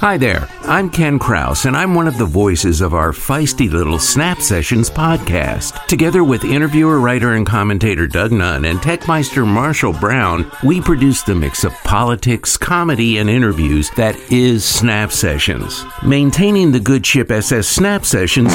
Hi there, I'm Ken Kraus, and I'm one of the voices of our feisty little Snap Sessions podcast. Together with interviewer, writer, and commentator Doug Nunn and Techmeister Marshall Brown, we produce the mix of politics, comedy, and interviews that is Snap Sessions. Maintaining the good ship SS Snap Sessions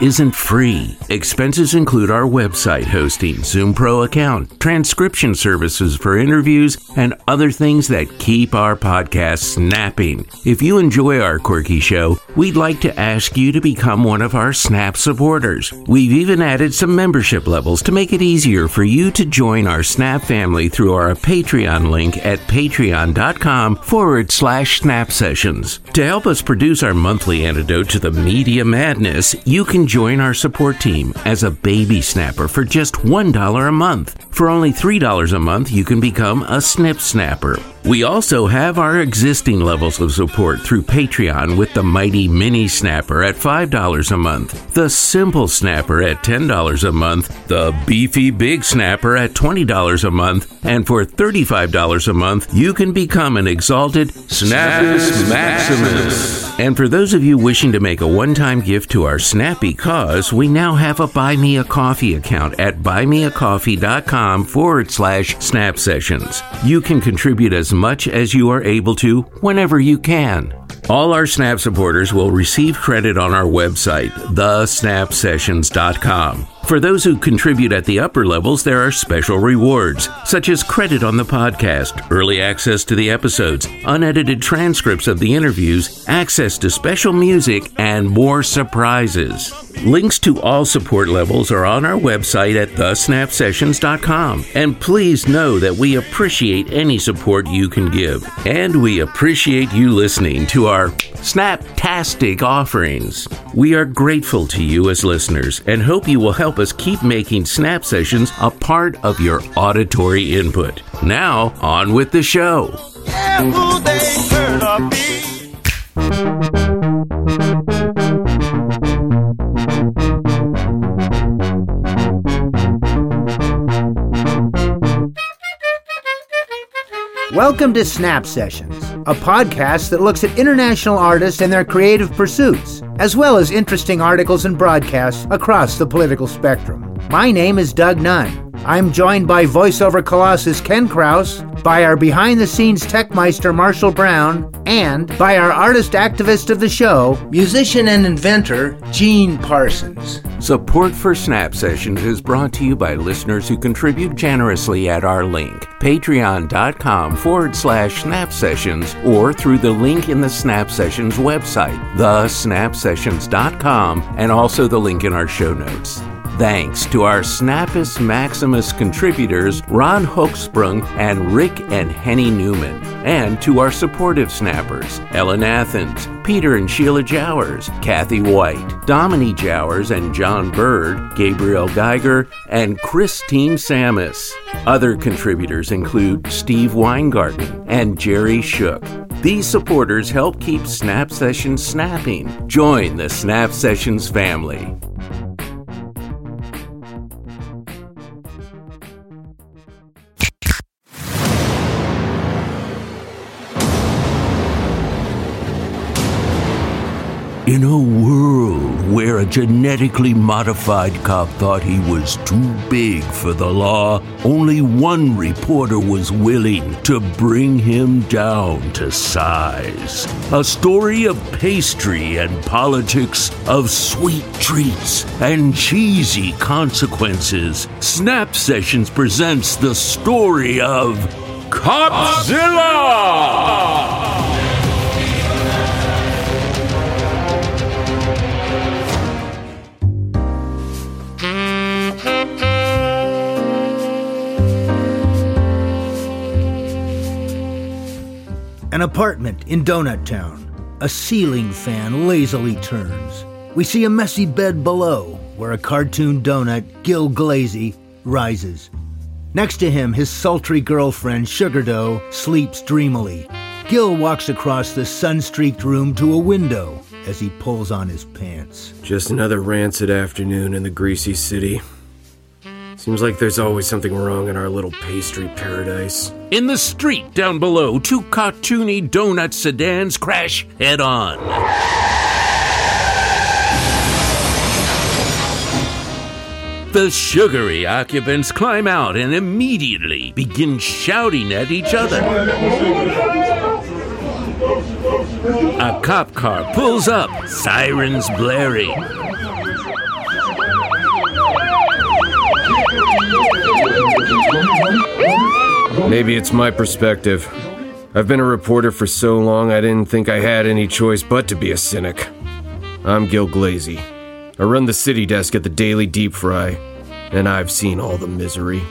isn't free. Expenses include our website hosting, Zoom Pro account, transcription services for interviews, and other things that keep our podcast snapping. If you enjoy our quirky show, we'd like to ask you to become one of our Snap supporters. We've even added some membership levels to make it easier for you to join our Snap family through our Patreon link at patreon.com forward slash snap sessions. To help us produce our monthly antidote to the media madness, you can join our support team as a baby snapper for just $1 a month. For only $3 a month, you can become a snip snapper. We also have our existing levels of support through Patreon with the mighty mini snapper at $5 a month, the simple snapper at $10 a month, the beefy big snapper at $20 a month, and for $35 a month, you can become an exalted Snappus Maximus. And for those of you wishing to make a one time gift to our snappy cause, we now have a Buy Me a Coffee account at buymeacoffee.com forward slash snap sessions. You can contribute as much as you are able to whenever you can. All our Snap supporters will receive credit on our website, thesnapsessions.com. For those who contribute at the upper levels, there are special rewards, such as credit on the podcast, early access to the episodes, unedited transcripts of the interviews, access to special music, and more surprises. Links to all support levels are on our website at thesnapsessions.com. And please know that we appreciate any support you can give. And we appreciate you listening to our Snaptastic offerings. We are grateful to you as listeners and hope you will help us keep making Snap Sessions a part of your auditory input. Now, on with the show. Welcome to Snap Sessions, a podcast that looks at international artists and their creative pursuits, as well as interesting articles and broadcasts across the political spectrum. My name is Doug Nunn. I'm joined by voiceover colossus Ken Kraus, by our behind the scenes techmeister Marshall Brown, and by our artist activist of the show, musician and inventor Gene Parsons. Support for Snap Sessions is brought to you by listeners who contribute generously at our link, patreon.com forward slash snap sessions, or through the link in the Snap Sessions website, thesnapsessions.com, and also the link in our show notes. Thanks to our Snappus Maximus contributors, Ron Hochsprung and Rick and Henny Newman, and to our supportive snappers, Ellen Athens, Peter and Sheila Jowers, Kathy White, Dominique Jowers and John Bird, Gabriel Geiger, and Christine Samus. Other contributors include Steve Weingarten and Jerry Shook. These supporters help keep Snap Sessions snapping. Join the Snap Sessions family. In a world where a genetically modified cop thought he was too big for the law, only one reporter was willing to bring him down to size. A story of pastry and politics, of sweet treats and cheesy consequences. Snap Sessions presents the story of Copzilla! An apartment in Donut Town. A ceiling fan lazily turns. We see a messy bed below, where a cartoon donut, Gil Glazy, rises. Next to him, his sultry girlfriend, Sugar Dough, sleeps dreamily. Gil walks across the sun streaked room to a window as he pulls on his pants. Just another rancid afternoon in the greasy city. Seems like there's always something wrong in our little pastry paradise. In the street down below, two cartoony donut sedans crash head on. The sugary occupants climb out and immediately begin shouting at each other. A cop car pulls up, sirens blaring. Maybe it's my perspective. I've been a reporter for so long I didn't think I had any choice but to be a cynic. I'm Gil Glazy. I run the city desk at the Daily Deep Fry, and I've seen all the misery.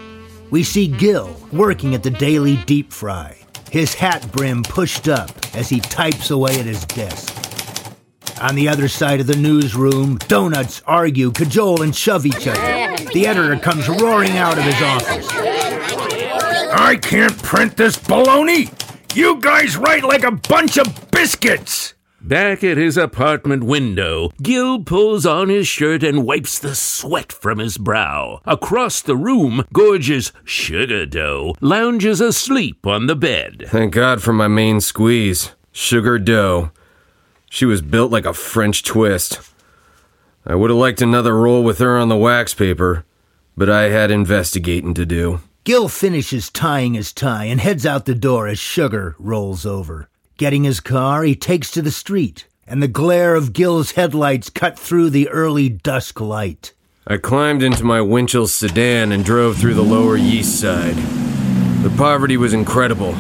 We see Gil working at the Daily Deep Fry, his hat brim pushed up as he types away at his desk. On the other side of the newsroom, donuts argue, cajole, and shove each other. The editor comes roaring out of his office. I can't print this baloney! You guys write like a bunch of biscuits! Back at his apartment window, Gil pulls on his shirt and wipes the sweat from his brow. Across the room, gorgeous Sugar Dough lounges asleep on the bed. Thank God for my main squeeze, Sugar Dough. She was built like a French twist. I would have liked another roll with her on the wax paper, but I had investigating to do. Gil finishes tying his tie and heads out the door as Sugar rolls over. Getting his car, he takes to the street, and the glare of Gil's headlights cut through the early dusk light. I climbed into my Winchell sedan and drove through the Lower East Side. The poverty was incredible.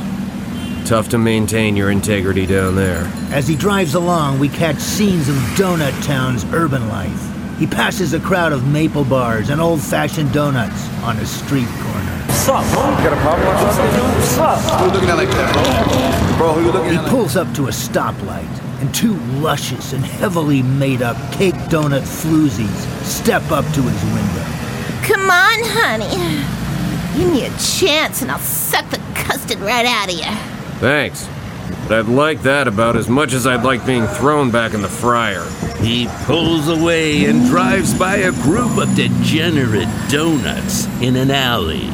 Tough to maintain your integrity down there. As he drives along, we catch scenes of Donut Town's urban life. He passes a crowd of maple bars and old fashioned donuts on a street corner. What's up, bro? Got a problem or something? What's up? Who you looking at like that, bro? Bro, who you looking He at? like- pulls up to a stoplight, and two luscious and heavily made up cake donut floozies step up to his window. Come on, honey. Give me a chance and I'll suck the custard right out of you. Thanks. But I'd like that about as much as I'd like being thrown back in the fryer. He pulls away and drives by a group of degenerate donuts in an alley.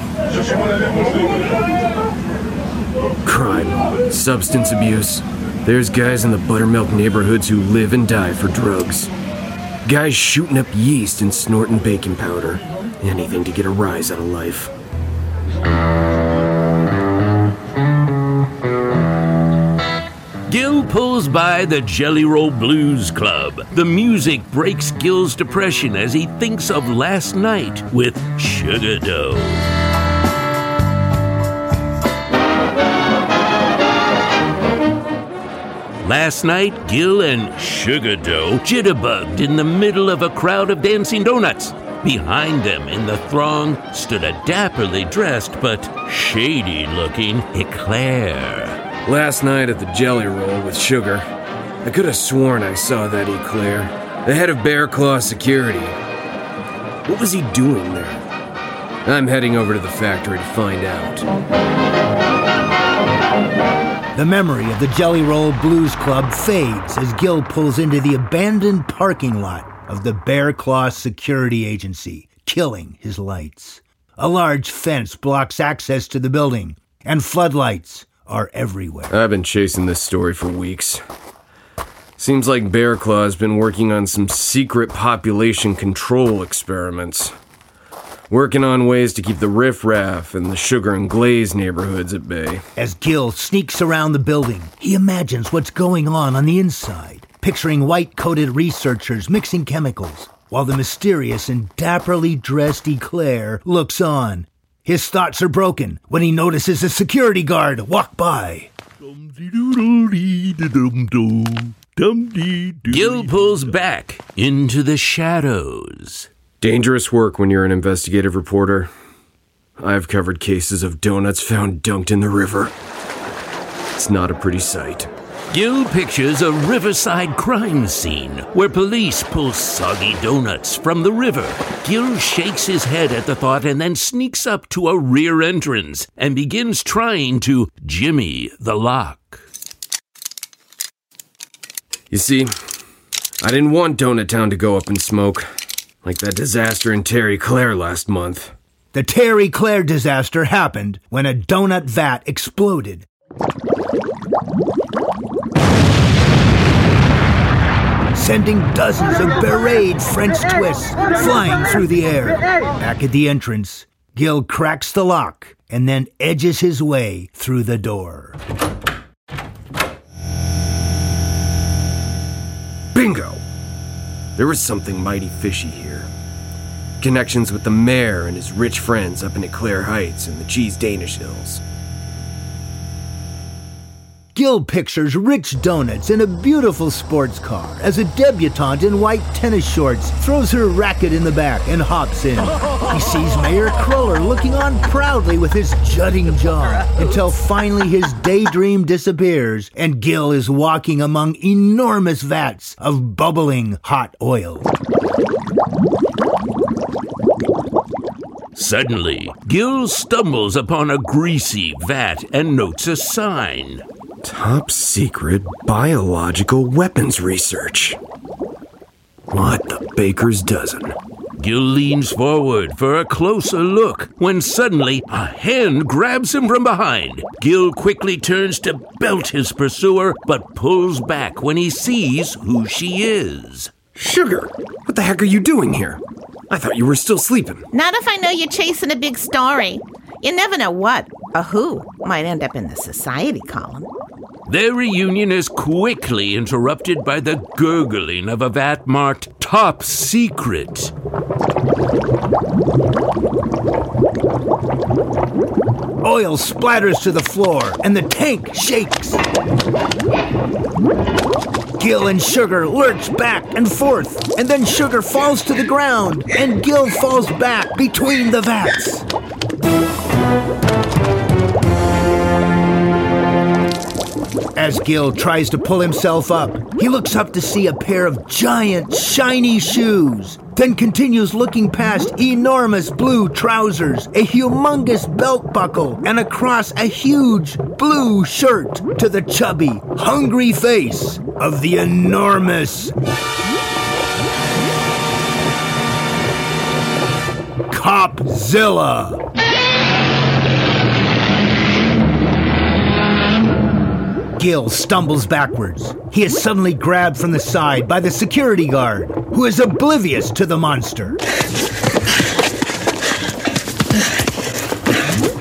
Crime, substance abuse. There's guys in the buttermilk neighborhoods who live and die for drugs. Guys shooting up yeast and snorting baking powder. Anything to get a rise out of life. Gil pulls by the Jelly Roll Blues Club. The music breaks Gil's depression as he thinks of last night with Sugar Dough. Last night, Gil and Sugar Dough jitterbugged in the middle of a crowd of dancing donuts. Behind them in the throng stood a dapperly dressed but shady looking Eclair. Last night at the Jelly Roll with Sugar, I could have sworn I saw that Eclair, the head of Bear Claw Security. What was he doing there? I'm heading over to the factory to find out. The memory of the Jelly Roll Blues Club fades as Gil pulls into the abandoned parking lot of the Bear Claw Security Agency, killing his lights. A large fence blocks access to the building, and floodlights are everywhere. I've been chasing this story for weeks. Seems like Bear Claw's been working on some secret population control experiments. Working on ways to keep the riffraff and the sugar and glaze neighborhoods at bay. As Gil sneaks around the building, he imagines what's going on on the inside, picturing white coated researchers mixing chemicals, while the mysterious and dapperly dressed Eclair looks on. His thoughts are broken when he notices a security guard walk by. Gil pulls back into the shadows. Dangerous work when you're an investigative reporter. I've covered cases of donuts found dunked in the river. It's not a pretty sight. Gil pictures a riverside crime scene where police pull soggy donuts from the river. Gil shakes his head at the thought and then sneaks up to a rear entrance and begins trying to jimmy the lock. You see, I didn't want Donut Town to go up in smoke, like that disaster in Terry Clare last month. The Terry Claire disaster happened when a donut vat exploded. Sending dozens of berate French twists flying through the air. Back at the entrance, Gil cracks the lock and then edges his way through the door. Bingo! There was something mighty fishy here. Connections with the mayor and his rich friends up in Eclair Heights and the Cheese Danish Hills. Gil pictures rich donuts in a beautiful sports car as a debutante in white tennis shorts throws her racket in the back and hops in. He sees Mayor Cruller looking on proudly with his jutting jaw until finally his daydream disappears and Gil is walking among enormous vats of bubbling hot oil. Suddenly, Gil stumbles upon a greasy vat and notes a sign. Top secret biological weapons research. What the baker's dozen? Gil leans forward for a closer look when suddenly a hand grabs him from behind. Gil quickly turns to belt his pursuer but pulls back when he sees who she is. Sugar, what the heck are you doing here? I thought you were still sleeping. Not if I know you're chasing a big story. You never know what a who might end up in the society column. Their reunion is quickly interrupted by the gurgling of a vat marked Top Secret. Oil splatters to the floor and the tank shakes. Gil and Sugar lurch back and forth, and then Sugar falls to the ground, and Gil falls back between the vats. As Gil tries to pull himself up, he looks up to see a pair of giant, shiny shoes, then continues looking past enormous blue trousers, a humongous belt buckle, and across a huge blue shirt to the chubby, hungry face of the enormous Copzilla. Gil stumbles backwards. He is suddenly grabbed from the side by the security guard, who is oblivious to the monster.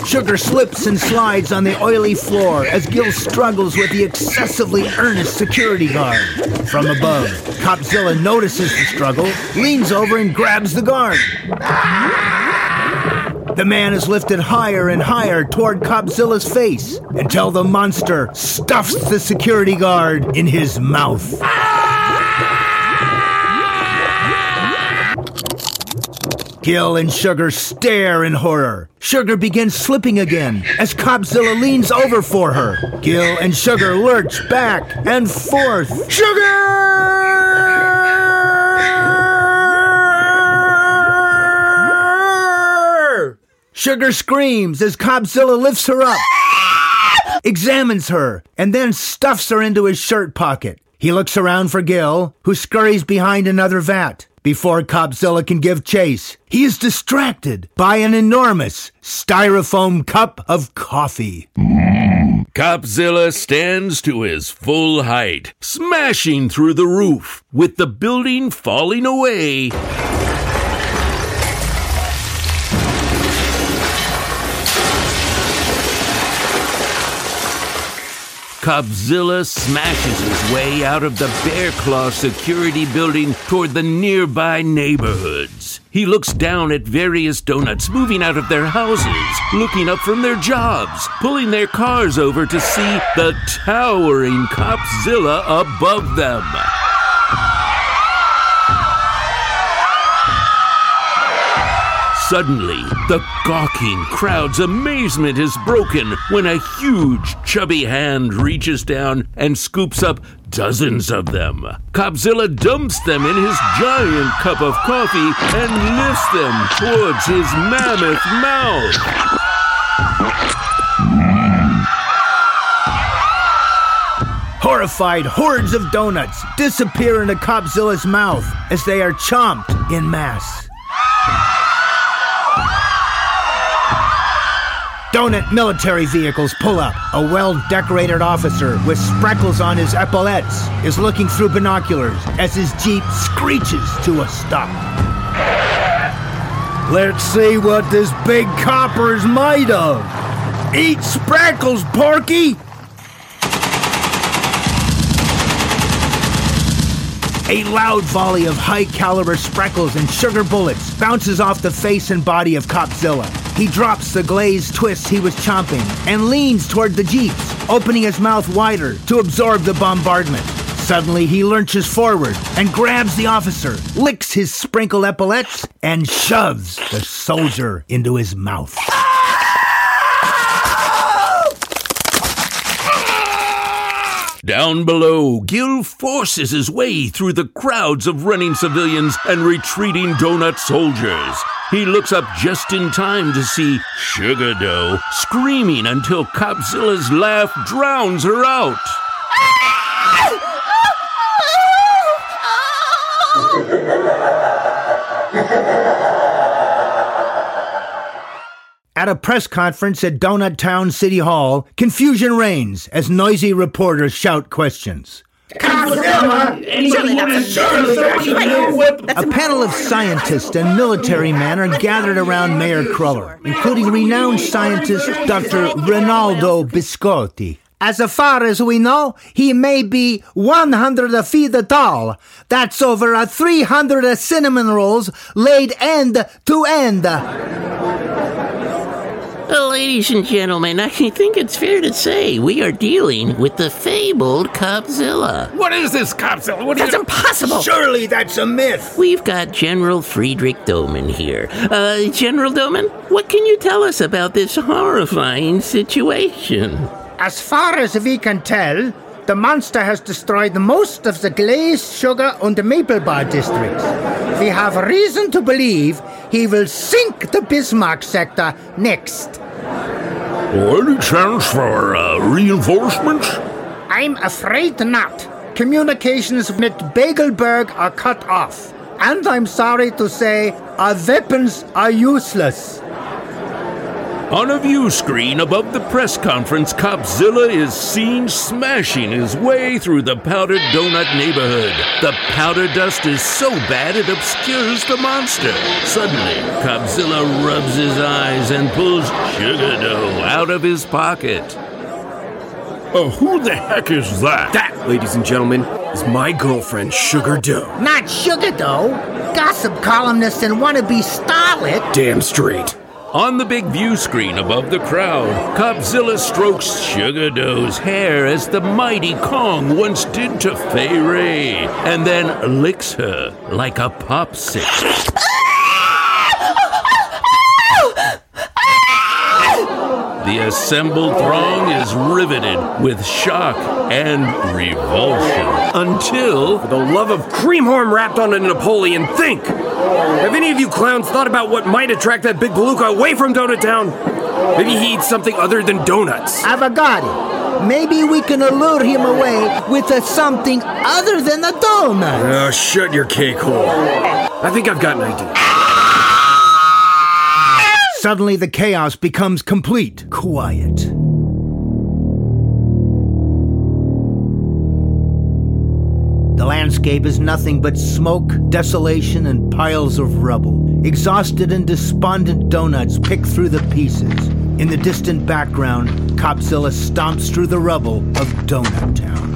Sugar slips and slides on the oily floor as Gil struggles with the excessively earnest security guard. From above, Copzilla notices the struggle, leans over, and grabs the guard. The man is lifted higher and higher toward Copzilla's face until the monster stuffs the security guard in his mouth. Gil and Sugar stare in horror. Sugar begins slipping again as Copzilla leans over for her. Gil and Sugar lurch back and forth. Sugar! Sugar screams as Copzilla lifts her up, examines her, and then stuffs her into his shirt pocket. He looks around for Gil, who scurries behind another vat. Before Copzilla can give chase, he is distracted by an enormous styrofoam cup of coffee. Copzilla stands to his full height, smashing through the roof, with the building falling away. Copzilla smashes his way out of the Bear Claw security building toward the nearby neighborhoods. He looks down at various donuts moving out of their houses, looking up from their jobs, pulling their cars over to see the towering Copzilla above them. Suddenly, the gawking crowd's amazement is broken when a huge, chubby hand reaches down and scoops up dozens of them. Copzilla dumps them in his giant cup of coffee and lifts them towards his mammoth mouth. Horrified hordes of donuts disappear into Copzilla's mouth as they are chomped in mass. Donut military vehicles pull up. A well decorated officer with spreckles on his epaulettes is looking through binoculars as his Jeep screeches to a stop. Let's see what this big copper is made of. Eat spreckles, Porky! A loud volley of high caliber spreckles and sugar bullets bounces off the face and body of Copzilla. He drops the glazed twists he was chomping and leans toward the Jeeps, opening his mouth wider to absorb the bombardment. Suddenly, he lurches forward and grabs the officer, licks his sprinkled epaulets, and shoves the soldier into his mouth. Down below, Gil forces his way through the crowds of running civilians and retreating donut soldiers. He looks up just in time to see Sugar Dough screaming until Copzilla's laugh drowns her out. At a press conference at Donut Town City Hall, confusion reigns as noisy reporters shout questions. A A panel of scientists and military men are gathered around Mayor Cruller, including renowned scientist Dr. Rinaldo Biscotti. As far as we know, he may be 100 feet tall. That's over a 300 cinnamon rolls laid end to end. Well, ladies and gentlemen, I think it's fair to say we are dealing with the fabled Copzilla. What is this, Copzilla? What That's you... impossible. Surely that's a myth. We've got General Friedrich Doman here. Uh, General Doman, what can you tell us about this horrifying situation? As far as we can tell, the monster has destroyed most of the glazed sugar and maple bar districts. We have reason to believe he will sink the Bismarck sector next. Any chance for uh, reinforcements? I'm afraid not. Communications with Bagelberg are cut off. And I'm sorry to say, our weapons are useless. On a view screen above the press conference, Copzilla is seen smashing his way through the powdered donut neighborhood. The powder dust is so bad it obscures the monster. Suddenly, Copzilla rubs his eyes and pulls sugar dough out of his pocket. Oh, who the heck is that? That, ladies and gentlemen, is my girlfriend, Sugar Dough. Not sugar, though. Gossip columnist and wannabe starlet. Damn straight. On the big view screen above the crowd, Copzilla strokes Sugar Dough's hair as the mighty Kong once did to Fay Wray, and then licks her like a popsicle. The assembled throng is riveted with shock and revulsion until For the love of creamhorn wrapped on a Napoleon, think! Have any of you clowns thought about what might attract that big beluga away from Donut Town? Maybe he eats something other than donuts. Avogado. Maybe we can allure him away with a something other than a donut. Oh, shut your cake hole. I think I've got an idea. Suddenly, the chaos becomes complete quiet. The landscape is nothing but smoke, desolation, and piles of rubble. Exhausted and despondent donuts pick through the pieces. In the distant background, Copzilla stomps through the rubble of Donut Town.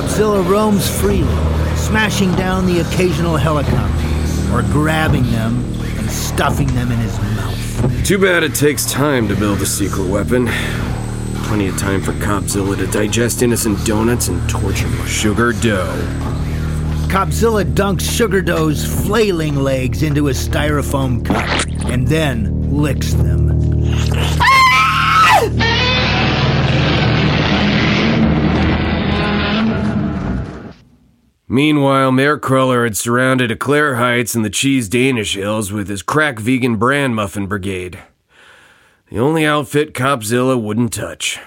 Copzilla roams freely, smashing down the occasional helicopter, or grabbing them and stuffing them in his mouth. Too bad it takes time to build a secret weapon. Plenty of time for Copzilla to digest innocent donuts and torture sugar dough. Copzilla dunks Sugar Dough's flailing legs into a styrofoam cup and then licks them. Meanwhile, Mayor Cruller had surrounded Eclair Heights and the Cheese Danish Hills with his crack vegan bran muffin brigade. The only outfit Copzilla wouldn't touch.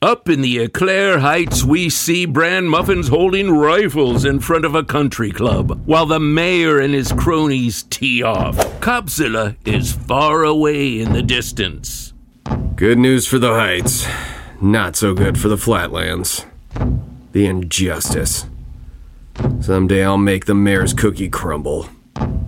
Up in the Eclair Heights, we see Bran Muffins holding rifles in front of a country club, while the mayor and his cronies tee off. Copzilla is far away in the distance. Good news for the Heights. Not so good for the Flatlands. The injustice. Someday I'll make the mayor's cookie crumble.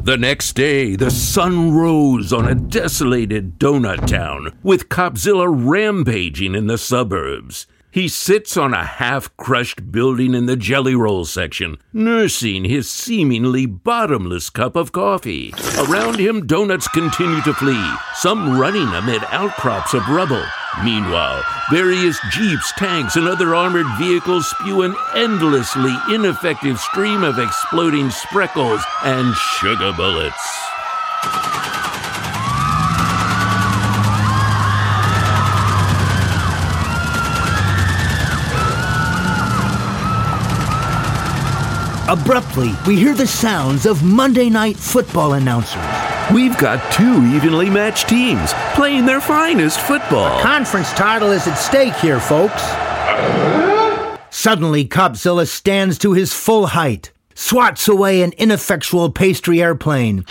The next day, the sun rose on a desolated donut town, with Copzilla rampaging in the suburbs. He sits on a half crushed building in the jelly roll section, nursing his seemingly bottomless cup of coffee. Around him, donuts continue to flee, some running amid outcrops of rubble. Meanwhile, various jeeps, tanks, and other armored vehicles spew an endlessly ineffective stream of exploding spreckles and sugar bullets. Abruptly, we hear the sounds of Monday Night Football announcers. We've got two evenly matched teams playing their finest football. Conference title is at stake here, folks. Suddenly, Copzilla stands to his full height, swats away an ineffectual pastry airplane.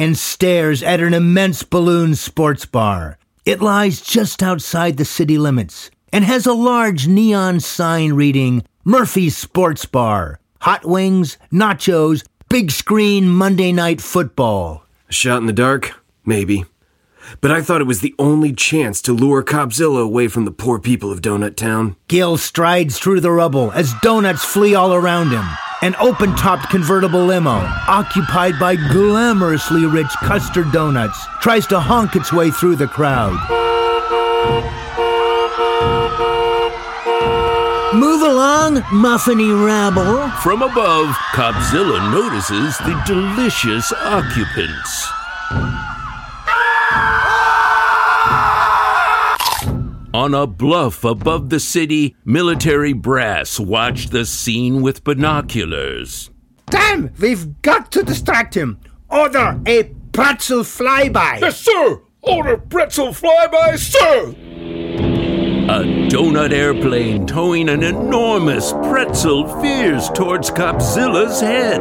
And stares at an immense balloon sports bar. It lies just outside the city limits and has a large neon sign reading Murphy's Sports Bar. Hot wings, nachos, big screen Monday night football. A shot in the dark? Maybe. But I thought it was the only chance to lure Copzilla away from the poor people of Donut Town. Gil strides through the rubble as donuts flee all around him. An open topped convertible limo, occupied by glamorously rich custard donuts, tries to honk its way through the crowd. Move along, muffiny rabble. From above, Copzilla notices the delicious occupants. On a bluff above the city, military brass watched the scene with binoculars. Damn, we've got to distract him. Order a pretzel flyby. Yes, sir! Order pretzel flyby, sir! A donut airplane towing an enormous pretzel veers towards Copzilla's head.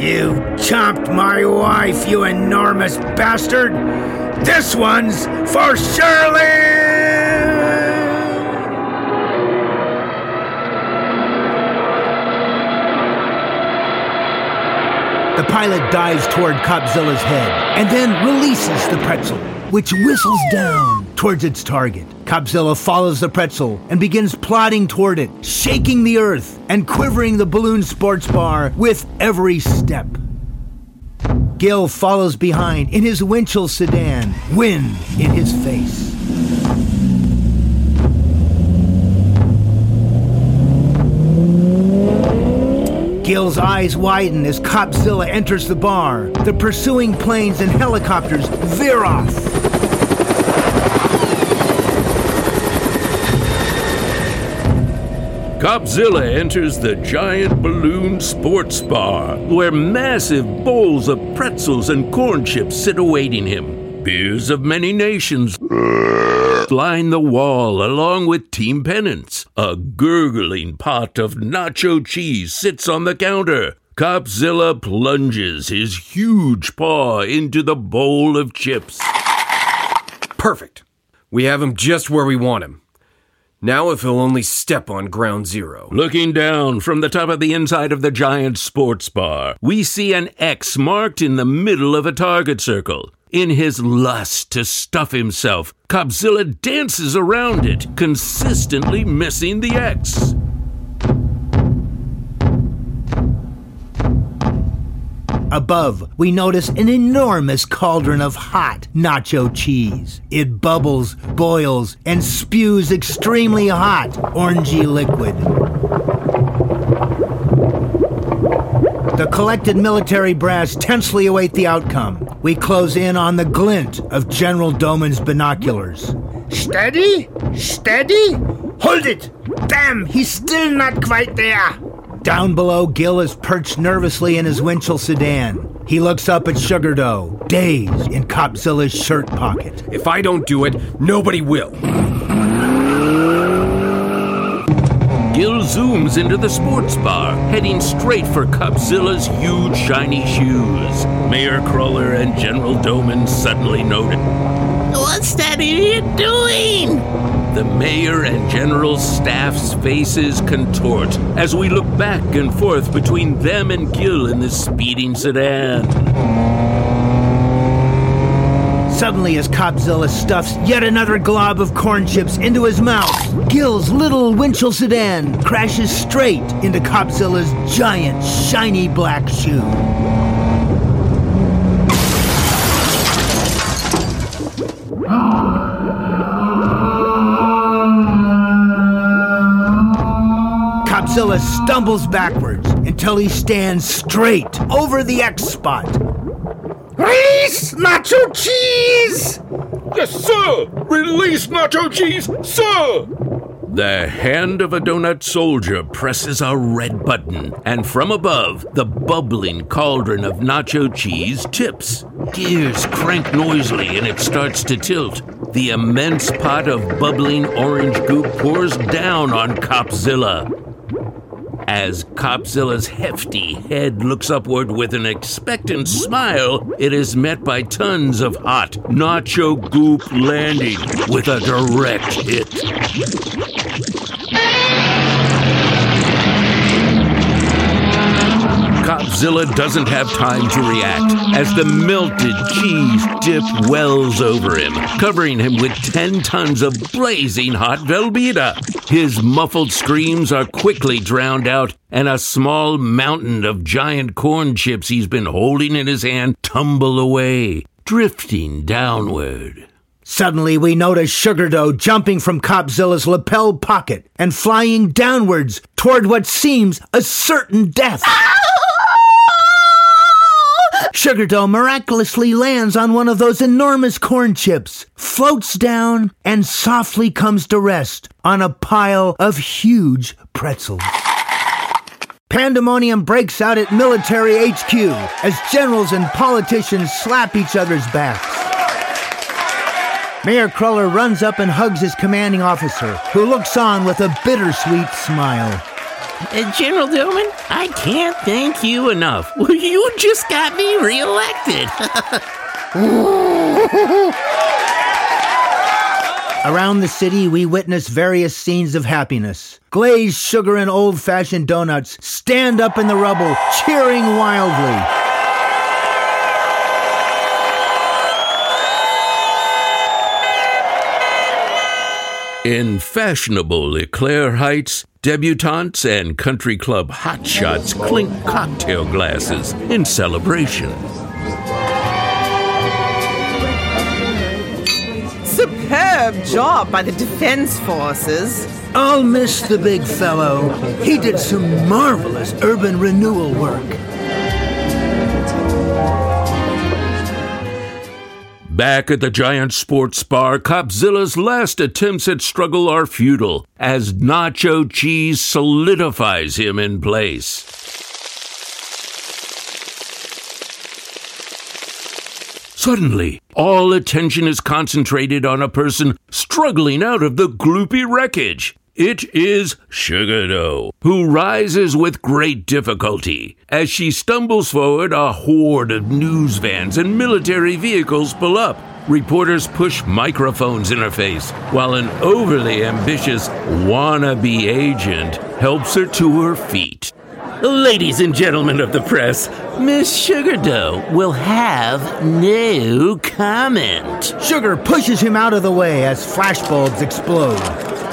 You chomped my wife, you enormous bastard! This one's for Shirley! The pilot dives toward Copzilla's head and then releases the pretzel, which whistles down towards its target. Copzilla follows the pretzel and begins plodding toward it, shaking the earth and quivering the balloon sports bar with every step. Gil follows behind in his Winchell sedan, wind in his face. Gil's eyes widen as Copzilla enters the bar. The pursuing planes and helicopters veer off. Copzilla enters the giant balloon sports bar, where massive bowls of pretzels and corn chips sit awaiting him. Beers of many nations line the wall along with team pennants. A gurgling pot of nacho cheese sits on the counter. Copzilla plunges his huge paw into the bowl of chips. Perfect. We have him just where we want him. Now, if he'll only step on ground zero. Looking down from the top of the inside of the giant sports bar, we see an X marked in the middle of a target circle. In his lust to stuff himself, Copzilla dances around it, consistently missing the X. Above, we notice an enormous cauldron of hot nacho cheese. It bubbles, boils, and spews extremely hot, orangey liquid. The collected military brass tensely await the outcome. We close in on the glint of General Doman's binoculars. Steady? Steady? Hold it! Damn, he's still not quite there. Down below, Gil is perched nervously in his Winchell sedan. He looks up at Sugar Dough, dazed in Copzilla's shirt pocket. If I don't do it, nobody will. Gil zooms into the sports bar, heading straight for Copzilla's huge shiny shoes. Mayor Cruller and General Doman suddenly notice. What's that idiot doing? The mayor and general staff's faces contort as we look back and forth between them and Gil in the speeding sedan. Suddenly, as Copzilla stuffs yet another glob of corn chips into his mouth, Gil's little Winchell sedan crashes straight into Copzilla's giant, shiny black shoe. Copzilla stumbles backwards until he stands straight over the X spot. Release nacho cheese! Yes, sir! Release nacho cheese, sir! The hand of a donut soldier presses a red button, and from above, the bubbling cauldron of nacho cheese tips. Gears crank noisily and it starts to tilt. The immense pot of bubbling orange goop pours down on Copzilla. As Copzilla's hefty head looks upward with an expectant smile, it is met by tons of hot nacho goop landing with a direct hit. Copzilla doesn't have time to react as the melted cheese dip wells over him, covering him with 10 tons of blazing hot Velveeta. His muffled screams are quickly drowned out, and a small mountain of giant corn chips he's been holding in his hand tumble away, drifting downward. Suddenly, we notice Sugar Dough jumping from Copzilla's lapel pocket and flying downwards toward what seems a certain death. Sugar Dough miraculously lands on one of those enormous corn chips, floats down, and softly comes to rest on a pile of huge pretzels. Pandemonium breaks out at military HQ as generals and politicians slap each other's backs. Mayor Cruller runs up and hugs his commanding officer, who looks on with a bittersweet smile. Uh, General Doman, I can't thank you enough. You just got me reelected. Around the city, we witness various scenes of happiness. Glazed sugar and old fashioned donuts stand up in the rubble, cheering wildly. In fashionable Eclair Heights, debutantes and country club hotshots clink cocktail glasses in celebration. Superb job by the Defense Forces. I'll miss the big fellow. He did some marvelous urban renewal work. Back at the giant sports bar, Copzilla's last attempts at struggle are futile as nacho cheese solidifies him in place. Suddenly, all attention is concentrated on a person struggling out of the gloopy wreckage. It is Dough, who rises with great difficulty. As she stumbles forward, a horde of news vans and military vehicles pull up. Reporters push microphones in her face, while an overly ambitious wannabe agent helps her to her feet. Ladies and gentlemen of the press, Miss Sugar Dough will have no comment. Sugar pushes him out of the way as flashbulbs explode.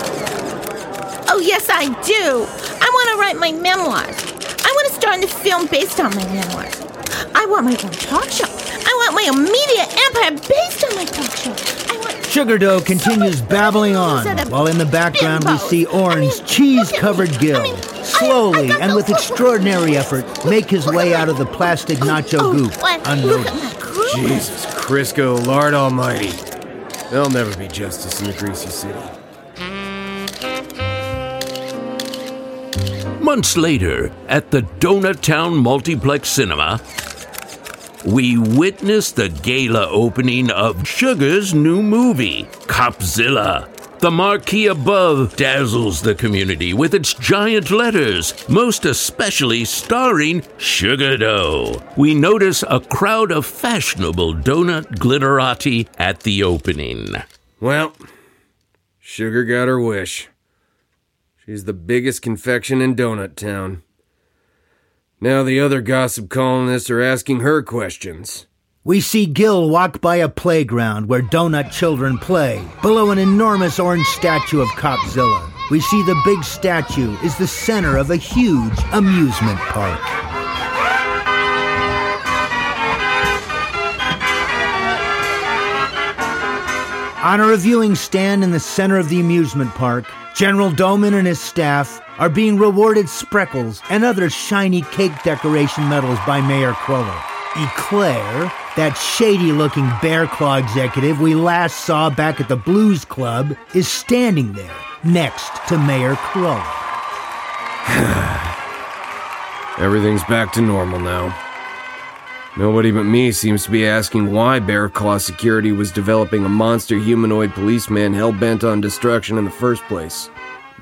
Oh, yes, I do. I want to write my memoirs. I want to star in the film based on my memoirs. I want my own talk show. I want my own media empire based on my talk show. I want. Sugar Dough continues babbling on, while in the background we see Orange, cheese covered Gil, slowly and with extraordinary effort, make his way out of the plastic oh, nacho oh, goop What? Look at unnoticed. Jesus, Crisco, Lord Almighty. There'll never be justice in the greasy city. Months later, at the Donut Town Multiplex Cinema, we witnessed the gala opening of Sugar's new movie, Copzilla. The marquee above dazzles the community with its giant letters, most especially starring Sugar Dough. We notice a crowd of fashionable donut glitterati at the opening. Well, Sugar got her wish. She's the biggest confection in Donut Town. Now the other gossip colonists are asking her questions. We see Gil walk by a playground where donut children play, below an enormous orange statue of Copzilla. We see the big statue is the center of a huge amusement park. On a reviewing stand in the center of the amusement park, General Doman and his staff are being rewarded spreckles and other shiny cake decoration medals by Mayor Cruller. Eclair, that shady looking bear claw executive we last saw back at the Blues Club, is standing there next to Mayor Crow. Everything's back to normal now. Nobody but me seems to be asking why Bear Claw Security was developing a monster humanoid policeman hell bent on destruction in the first place.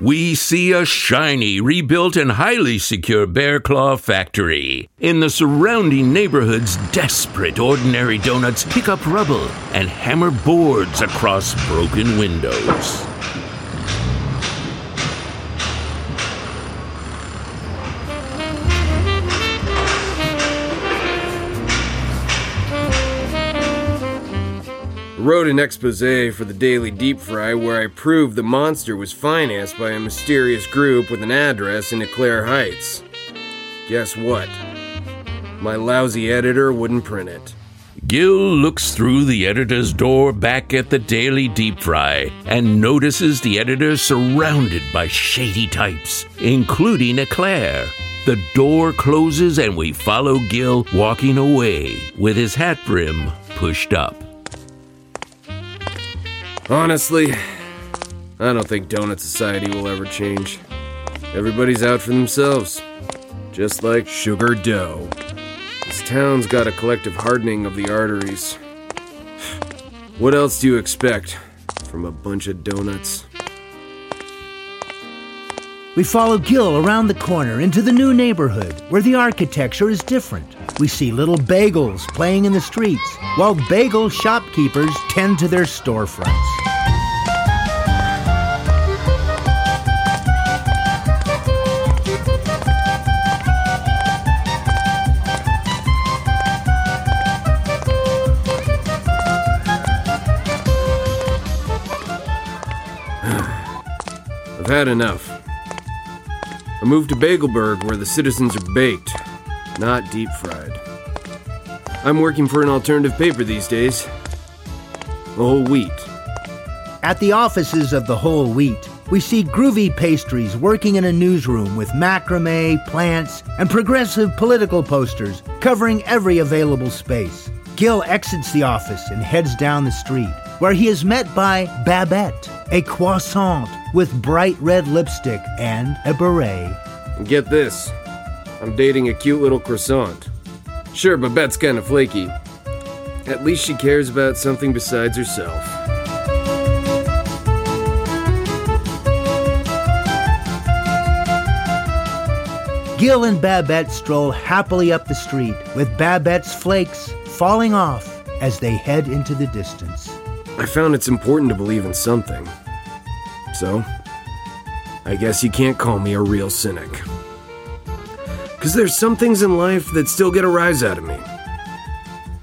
we see a shiny, rebuilt, and highly secure Bear Claw factory. In the surrounding neighborhoods, desperate ordinary donuts pick up rubble and hammer boards across broken windows. Wrote an expose for the Daily Deep Fry where I proved the monster was financed by a mysterious group with an address in Eclair Heights. Guess what? My lousy editor wouldn't print it. Gil looks through the editor's door back at the Daily Deep Fry and notices the editor surrounded by shady types, including Eclair. The door closes and we follow Gil walking away with his hat brim pushed up. Honestly, I don't think Donut Society will ever change. Everybody's out for themselves, just like Sugar Dough. This town's got a collective hardening of the arteries. What else do you expect from a bunch of donuts? We follow Gil around the corner into the new neighborhood where the architecture is different. We see little bagels playing in the streets while bagel shopkeepers tend to their storefronts. Had enough. I moved to Bagelburg where the citizens are baked, not deep fried. I'm working for an alternative paper these days. Whole wheat. At the offices of the Whole Wheat, we see groovy pastries working in a newsroom with macrame, plants, and progressive political posters covering every available space. Gil exits the office and heads down the street, where he is met by Babette, a croissant with bright red lipstick and a beret. And get this I'm dating a cute little croissant. Sure, Babette's kind of flaky. At least she cares about something besides herself. Gil and Babette stroll happily up the street, with Babette's flakes falling off as they head into the distance. I found it's important to believe in something. So, I guess you can't call me a real cynic. Because there's some things in life that still get a rise out of me.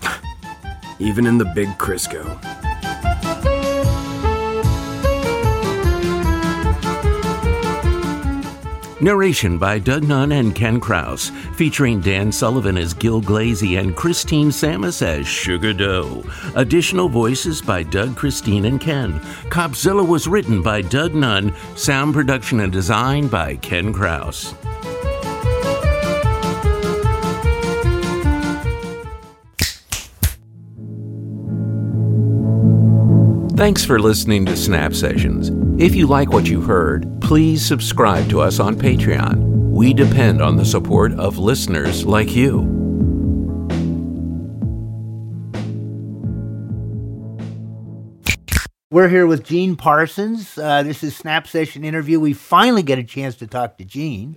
Even in the big Crisco. Narration by Doug Nunn and Ken Kraus, featuring Dan Sullivan as Gil Glazy and Christine Samus as Sugar Dough. Additional voices by Doug, Christine, and Ken. Copzilla was written by Doug Nunn, sound production and design by Ken Kraus. Thanks for listening to Snap Sessions. If you like what you heard, please subscribe to us on Patreon. We depend on the support of listeners like you. We're here with Gene Parsons. Uh, this is Snap Session interview. We finally get a chance to talk to Gene,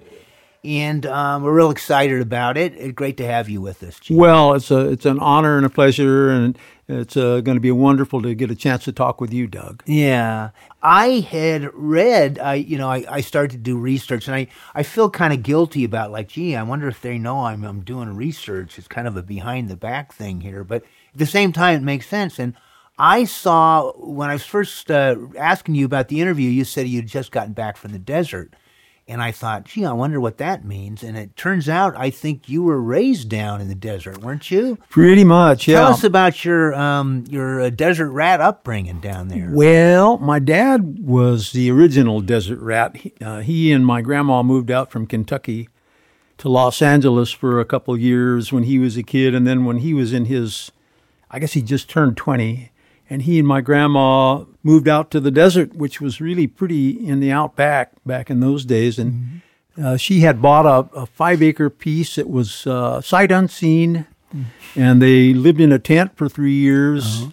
and um, we're real excited about it. It's great to have you with us, Gene. Well, it's a it's an honor and a pleasure, and it's uh, going to be wonderful to get a chance to talk with you, Doug. Yeah, I had read. I you know I, I started to do research, and I I feel kind of guilty about like, gee, I wonder if they know I'm I'm doing research. It's kind of a behind the back thing here, but at the same time, it makes sense and. I saw when I was first uh, asking you about the interview, you said you'd just gotten back from the desert. And I thought, gee, I wonder what that means. And it turns out I think you were raised down in the desert, weren't you? Pretty much, yeah. Tell us about your um, your uh, desert rat upbringing down there. Well, my dad was the original desert rat. He, uh, he and my grandma moved out from Kentucky to Los Angeles for a couple years when he was a kid, and then when he was in his, I guess he just turned twenty and he and my grandma moved out to the desert, which was really pretty in the outback back in those days. And mm-hmm. uh, she had bought a, a, five acre piece. It was uh, sight unseen, mm-hmm. and they lived in a tent for three years. Uh-huh.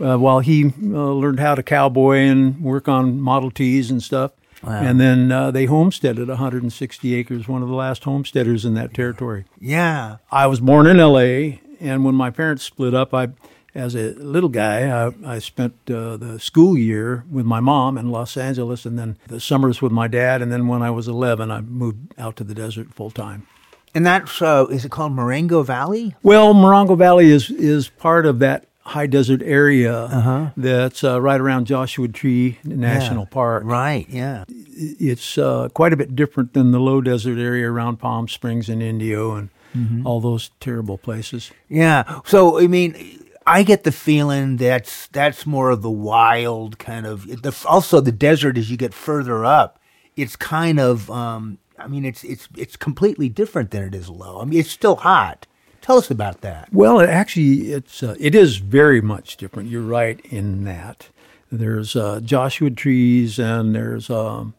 Uh, while he uh, learned how to cowboy and work on Model Ts and stuff. Wow. And then uh, they homesteaded 160 acres, one of the last homesteaders in that territory. Yeah. I was born in LA, and when my parents split up, I as a little guy, I, I spent uh, the school year with my mom in Los Angeles, and then the summers with my dad. And then when I was 11, I moved out to the desert full time. And that's uh, is it called Morongo Valley? Well, Morongo Valley is is part of that high desert area uh-huh. that's uh, right around Joshua Tree National yeah, Park. Right. Yeah. It's uh, quite a bit different than the low desert area around Palm Springs and Indio and mm-hmm. all those terrible places. Yeah. So I mean I get the feeling that's that's more of the wild kind of. The, also, the desert as you get further up, it's kind of. Um, I mean, it's it's it's completely different than it is low. I mean, it's still hot. Tell us about that. Well, it actually, it's uh, it is very much different. You're right in that. There's uh, Joshua trees, and there's um,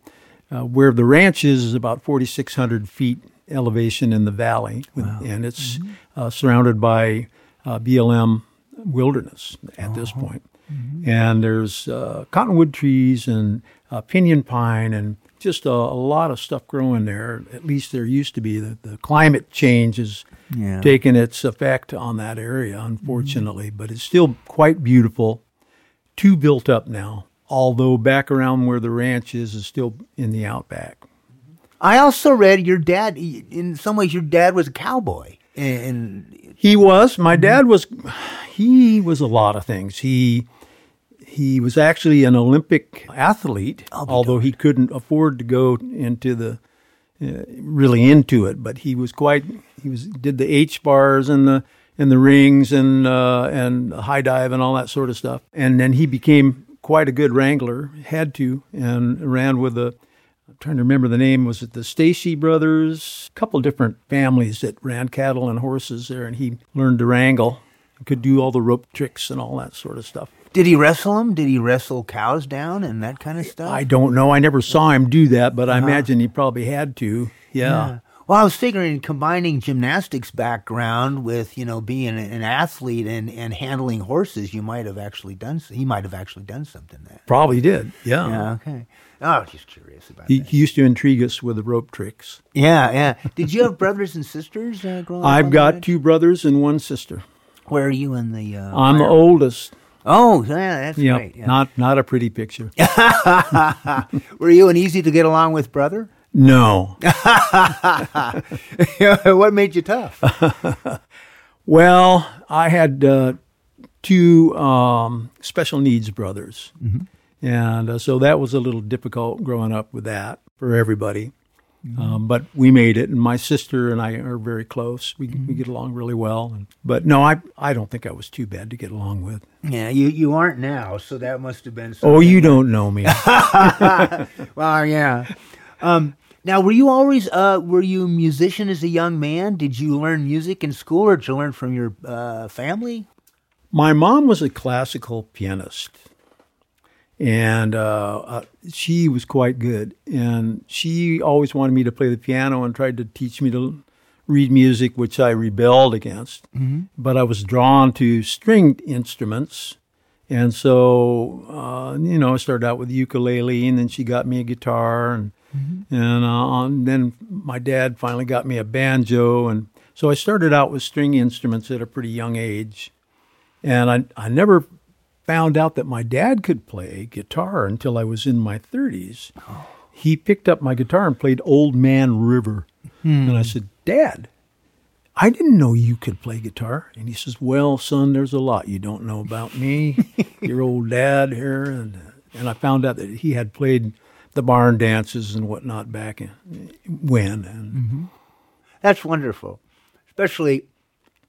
uh, where the ranch is is about 4,600 feet elevation in the valley, wow. and it's mm-hmm. Uh, surrounded by uh, BLM wilderness at this uh-huh. point. Mm-hmm. And there's uh, cottonwood trees and uh, pinyon pine and just a, a, lot of stuff growing there. At least there used to be. The, the climate change has yeah. taken its effect on that area, unfortunately, mm-hmm. but it's still quite beautiful. Too built up now, although back around where the ranch is is still in the outback. I also read your dad. In some ways, your dad was a cowboy, and he was. My dad was. He was a lot of things. He he was actually an Olympic athlete, although he couldn't afford to go into the uh, really into it. But he was quite. He was did the H bars and the and the rings and uh, and high dive and all that sort of stuff. And then he became quite a good wrangler. Had to and ran with the trying to remember the name. Was it the Stacy brothers? A couple different families that ran cattle and horses there, and he learned to wrangle. Could do all the rope tricks and all that sort of stuff. Did he wrestle them? Did he wrestle cows down and that kind of stuff? I don't know. I never saw him do that, but uh-huh. I imagine he probably had to. yeah. yeah. Well, I was figuring combining gymnastics background with you know being an athlete and, and handling horses, you might have actually done. He might have actually done something there. Probably did. Yeah. Yeah. Okay. Oh, just curious about he, that. He used to intrigue us with the rope tricks. Yeah, yeah. Did you have brothers and sisters uh, growing I've got two brothers and one sister. Where are you in the? Uh, I'm the oldest. Oh, yeah, that's yep, great. Yeah. Not not a pretty picture. Were you an easy to get along with brother? No. what made you tough? well, I had uh, two um, special needs brothers. Mm-hmm. And uh, so that was a little difficult growing up with that for everybody. Mm-hmm. Um, but we made it, and my sister and I are very close. We, mm-hmm. we get along really well. And, but no, I I don't think I was too bad to get along with. Yeah, you, you aren't now, so that must have been. Oh, you don't know me. well, yeah. Um, now, were you always uh, were you a musician as a young man? Did you learn music in school, or did you learn from your uh, family? My mom was a classical pianist and uh, uh, she was quite good. And she always wanted me to play the piano and tried to teach me to read music, which I rebelled against. But I was drawn to stringed instruments. And so, uh, you know, I started out with ukulele, and then she got me a guitar, and and, uh, and then my dad finally got me a banjo, and so I started out with string instruments at a pretty young age, and I I never found out that my dad could play guitar until I was in my 30s. He picked up my guitar and played Old Man River, hmm. and I said, Dad. I didn't know you could play guitar. And he says, Well, son, there's a lot you don't know about me, your old dad here. And, and I found out that he had played the barn dances and whatnot back in, when. And mm-hmm. That's wonderful. Especially,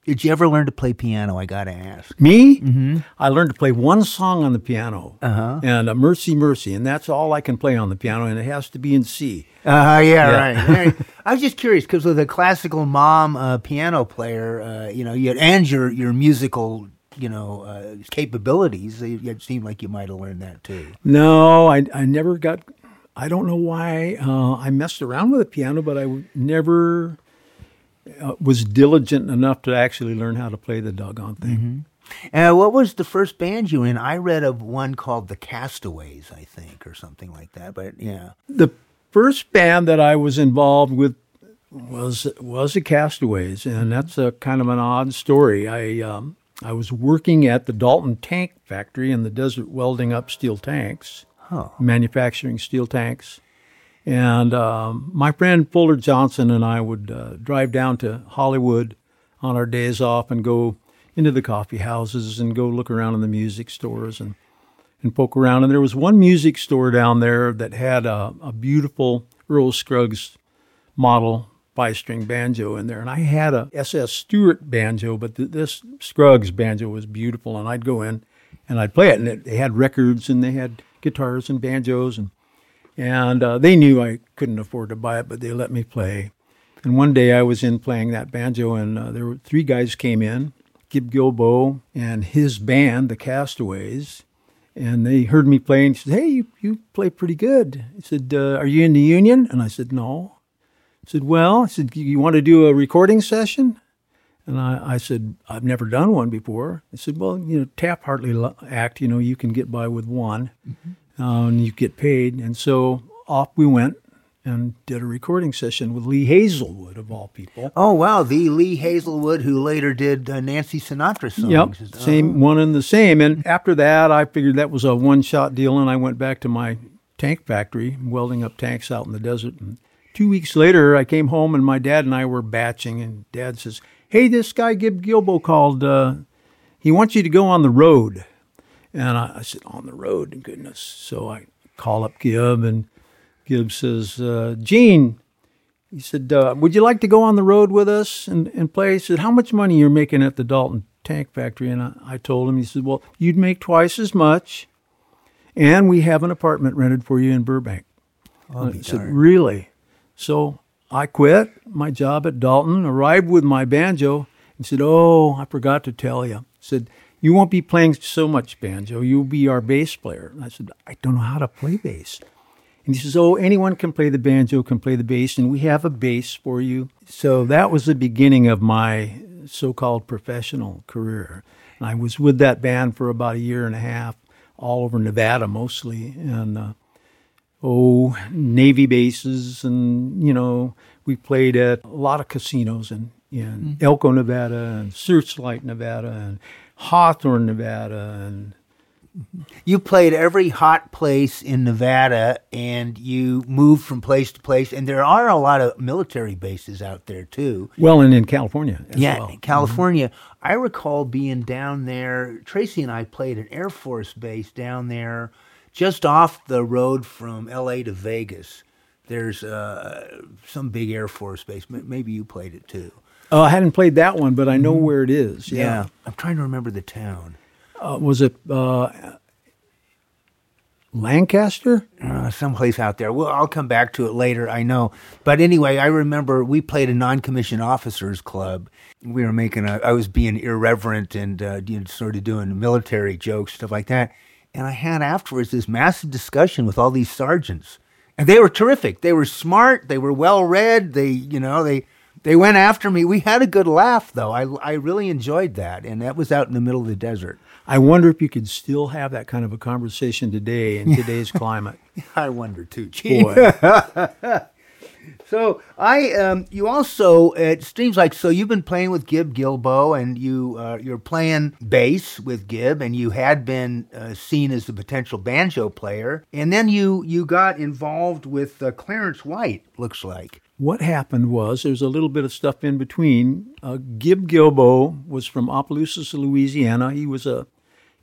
did you ever learn to play piano? I got to ask. me, I learned to play one song on the piano and uh, Mercy, Mercy. And that's all I can play on the piano. And it has to be in C. Uh, yeah, right. right. I was just curious because with a classical mom uh, piano player, uh, you know, you and your your musical, you know, uh, capabilities, it, it seemed like you might have learned that too. No, I, I never got. I don't know why uh, I messed around with the piano, but i never uh, was diligent enough to actually learn how to play the doggone thing. Uh, what was the first band you were in? I read of one called the Castaways, I think, or something like that. But yeah, The first band that I was involved with was was the Castaways, and that's a kind of an odd story. I um, I was working at the Dalton Tank Factory in the desert, welding up steel tanks, manufacturing steel tanks. And um, my friend Fuller Johnson and I would uh, drive down to Hollywood on our days off and go into the coffee houses and go look around in the music stores and and poke around. And there was one music store down there that had a, a beautiful Earl Scruggs model five string banjo in there. And I had a SS Stewart banjo, but th- this Scruggs banjo was beautiful. And I'd go in and I'd play it. And it, they had records and they had guitars and banjos. And, and uh, they knew I couldn't afford to buy it, but they let me play. And one day I was in playing that banjo, and uh, there were three guys came in, Gib Guilbeau and his band, the Castaways, and they heard me play and he said, "Hey, you, you play pretty good." He said, uh, "Are you in the union?" And I said, "No." I said, "Well," I said, "You want to do a recording session?" And I, I said, "I've never done one before." I said, "Well, you know, Taft-Hartley Act, you know, you can get by with one, uh, and you get paid." And so off we went and did a recording session with Lee Hazlewood of all people. Oh wow, the Lee Hazlewood who later did uh, Nancy Sinatra songs. Yep, same one and the same. And after that, I figured that was a one-shot deal, and I went back to my tank factory, welding up tanks out in the desert. And two weeks later, I came home, and my dad and I were batching, and Dad says, "Hey, this guy Gib Guilbeau called. Uh, he wants you to go on the road." And I, I said, "On the road, goodness!" So I call up Gib, and Gib says, uh, "Gene." He said, uh, "Would you like to go on the road with us and, and play?" He said, "How much money you're making at the Dalton Tank Factory?" And I, I told him. He said, "Well, you'd make twice as much, and we have an apartment rented for you in Burbank." I said, "Really?" So I quit my job at Dalton, arrived with my banjo, and said, "Oh, I forgot to tell you." Said, "You won't be playing so much banjo. You'll be our bass player." And I said, "I don't know how to play bass." And he says, Oh, anyone can play the banjo, can play the bass, and we have a bass for you. So that was the beginning of my so called professional career. And I was with that band for about a year and a half, all over Nevada mostly. And, uh, oh, Navy bases. And, you know, we played at a lot of casinos in, in Elko, Nevada, and Searchlight, Nevada, and Hawthorne, Nevada, and You played every hot place in Nevada, and you moved from place to place. And there are a lot of military bases out there too. well, and in California as yeah, well. Mm-hmm. California. I recall being down there. Tracy and I played an Air Force base down there, just off the road from L.A. to Vegas. There's uh, some big Air Force base. Maybe you played it too. Oh, I hadn't played that one, but I know where it is. Yeah. I'm trying to remember the town. Uh, was it uh, Lancaster? uh, someplace out there. Well, I'll come back to it later. I know, but anyway, I remember we played a non-commissioned officers club. We were making a. I was being irreverent and uh, you know, sort of doing military jokes, stuff like that. and I had afterwards this massive discussion with all these sergeants, and they were terrific. They were smart. They were well read. They, you know, they they went after me. We had a good laugh, though. I I really enjoyed that, and that was out in the middle of the desert. I wonder if you could still have that kind of a conversation today in today's climate. I wonder too. Gene. Boy, So I, um, you also it seems like so you've been playing with Gib Guilbeau and you uh, you're playing bass with Gib and you had been uh, seen as the potential banjo player and then you you got involved with uh, Clarence White looks like what happened was there's a little bit of stuff in between. Uh, Gib Guilbeau was from Opelousas, Louisiana. He was a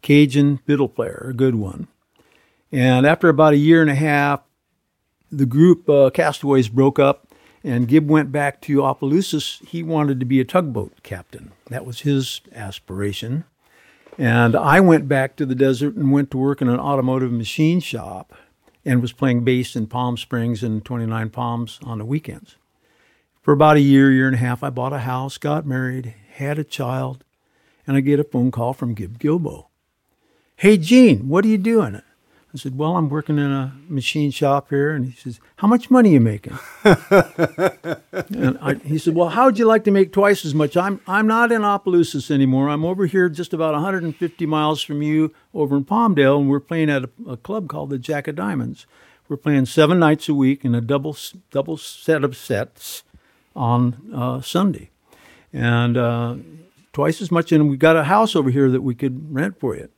Cajun fiddle player, a good one. And after about a year and a half, the group uh, Castaways broke up, and Gib went back to Opelousas. He wanted to be a tugboat captain. That was his aspiration. And I went back to the desert and went to work in an automotive machine shop and was playing bass in Palm Springs and 29 Palms on the weekends. For about a year, year and a half, I bought a house, got married, had a child, and I get a phone call from Gib Guilbeau. Hey, Gene, what are you doing? I said, Well, I'm working in a machine shop here. And he says, How much money are you making? and I, he said, Well, how would you like to make twice as much? I'm, I'm not in Opelousas anymore. I'm over here just about 150 miles from you over in Palmdale, and we're playing at a, a club called the Jack of Diamonds. We're playing seven nights a week in a double, double set of sets on uh, Sunday. And uh, twice as much. And we've got a house over here that we could rent for you.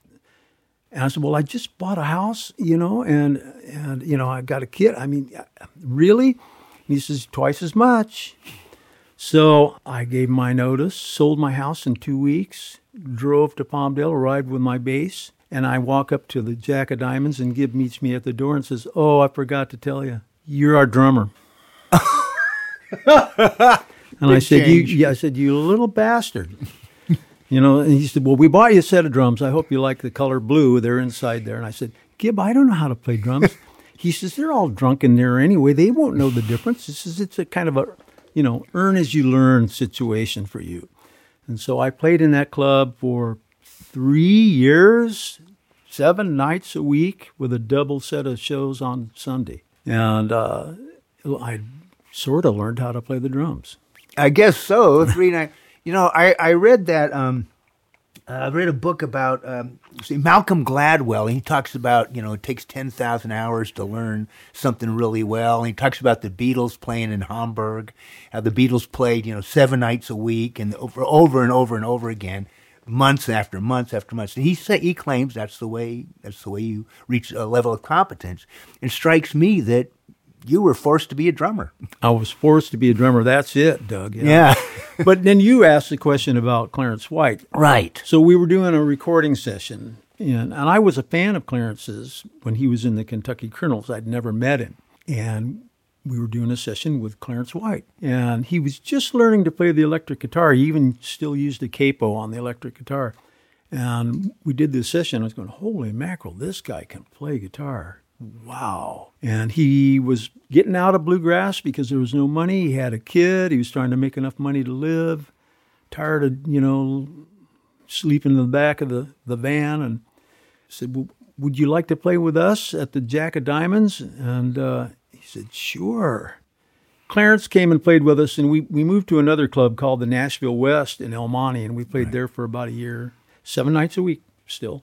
And I said, "Well, I just bought a house, you know, and and you know, I got a kid. I mean, really?" He says, "Twice as much." So I gave my notice, sold my house in two weeks, drove to Palmdale, arrived with my bass, and I walk up to the Jack of Diamonds, and Gib meets me at the door and says, "Oh, I forgot to tell you, you're our drummer." and I said, "You," yeah, I said, "You little bastard." You know, and he said, Well, we bought you a set of drums. I hope you like the color blue. They're inside there. And I said, Gib, I don't know how to play drums. he says, They're all drunk in there anyway. They won't know the difference. This is it's a kind of a you know, earn as you learn situation for you. And so I played in that club for three years, seven nights a week with a double set of shows on Sunday. And uh, I sort of learned how to play the drums. I guess so. Three nine. You know, I I read that. Um, uh, I read a book about um, see, Malcolm Gladwell. He talks about you know it takes ten thousand hours to learn something really well. And he talks about the Beatles playing in Hamburg, how the Beatles played you know seven nights a week and over over and over and over again, months after months after months. And he say he claims that's the way that's the way you reach a level of competence. And it strikes me that you were forced to be a drummer. I was forced to be a drummer. That's it, Doug. Yeah. but then you asked the question about Clarence White. Right. So we were doing a recording session, and, and I was a fan of Clarence's when he was in the Kentucky Colonels. I'd never met him. And we were doing a session with Clarence White. And he was just learning to play the electric guitar. He even still used a capo on the electric guitar. And we did this session. I was going, holy mackerel, this guy can play guitar. Wow. And he was getting out of bluegrass because there was no money. He had a kid. He was trying to make enough money to live. Tired of, you know, sleeping in the back of the, the van. And said, well, Would you like to play with us at the Jack of Diamonds? And uh, he said, Sure. Clarence came and played with us, and we, we moved to another club called the Nashville West in El Monte, and we played there for about a year, seven nights a week still.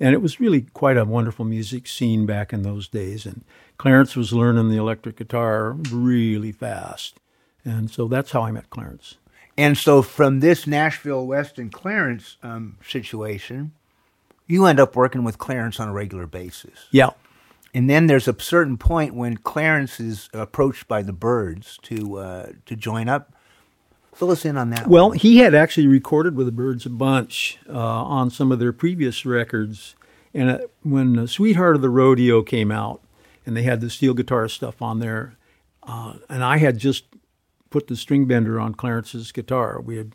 And it was really quite a wonderful music scene back in those days. And Clarence was learning the electric guitar really fast. And so that's how I met Clarence. And so from this Nashville West and Clarence um, situation, you end up working with Clarence on a regular basis. Yeah. And then there's a certain point when Clarence is approached by the Byrds to uh, to join up. Fill us in on that. Well, one. he had actually recorded with the Byrds a bunch uh, on some of their previous records. And uh, when uh, Sweetheart of the Rodeo came out, and they had the steel guitar stuff on there, uh, and I had just put the string bender on Clarence's guitar. We had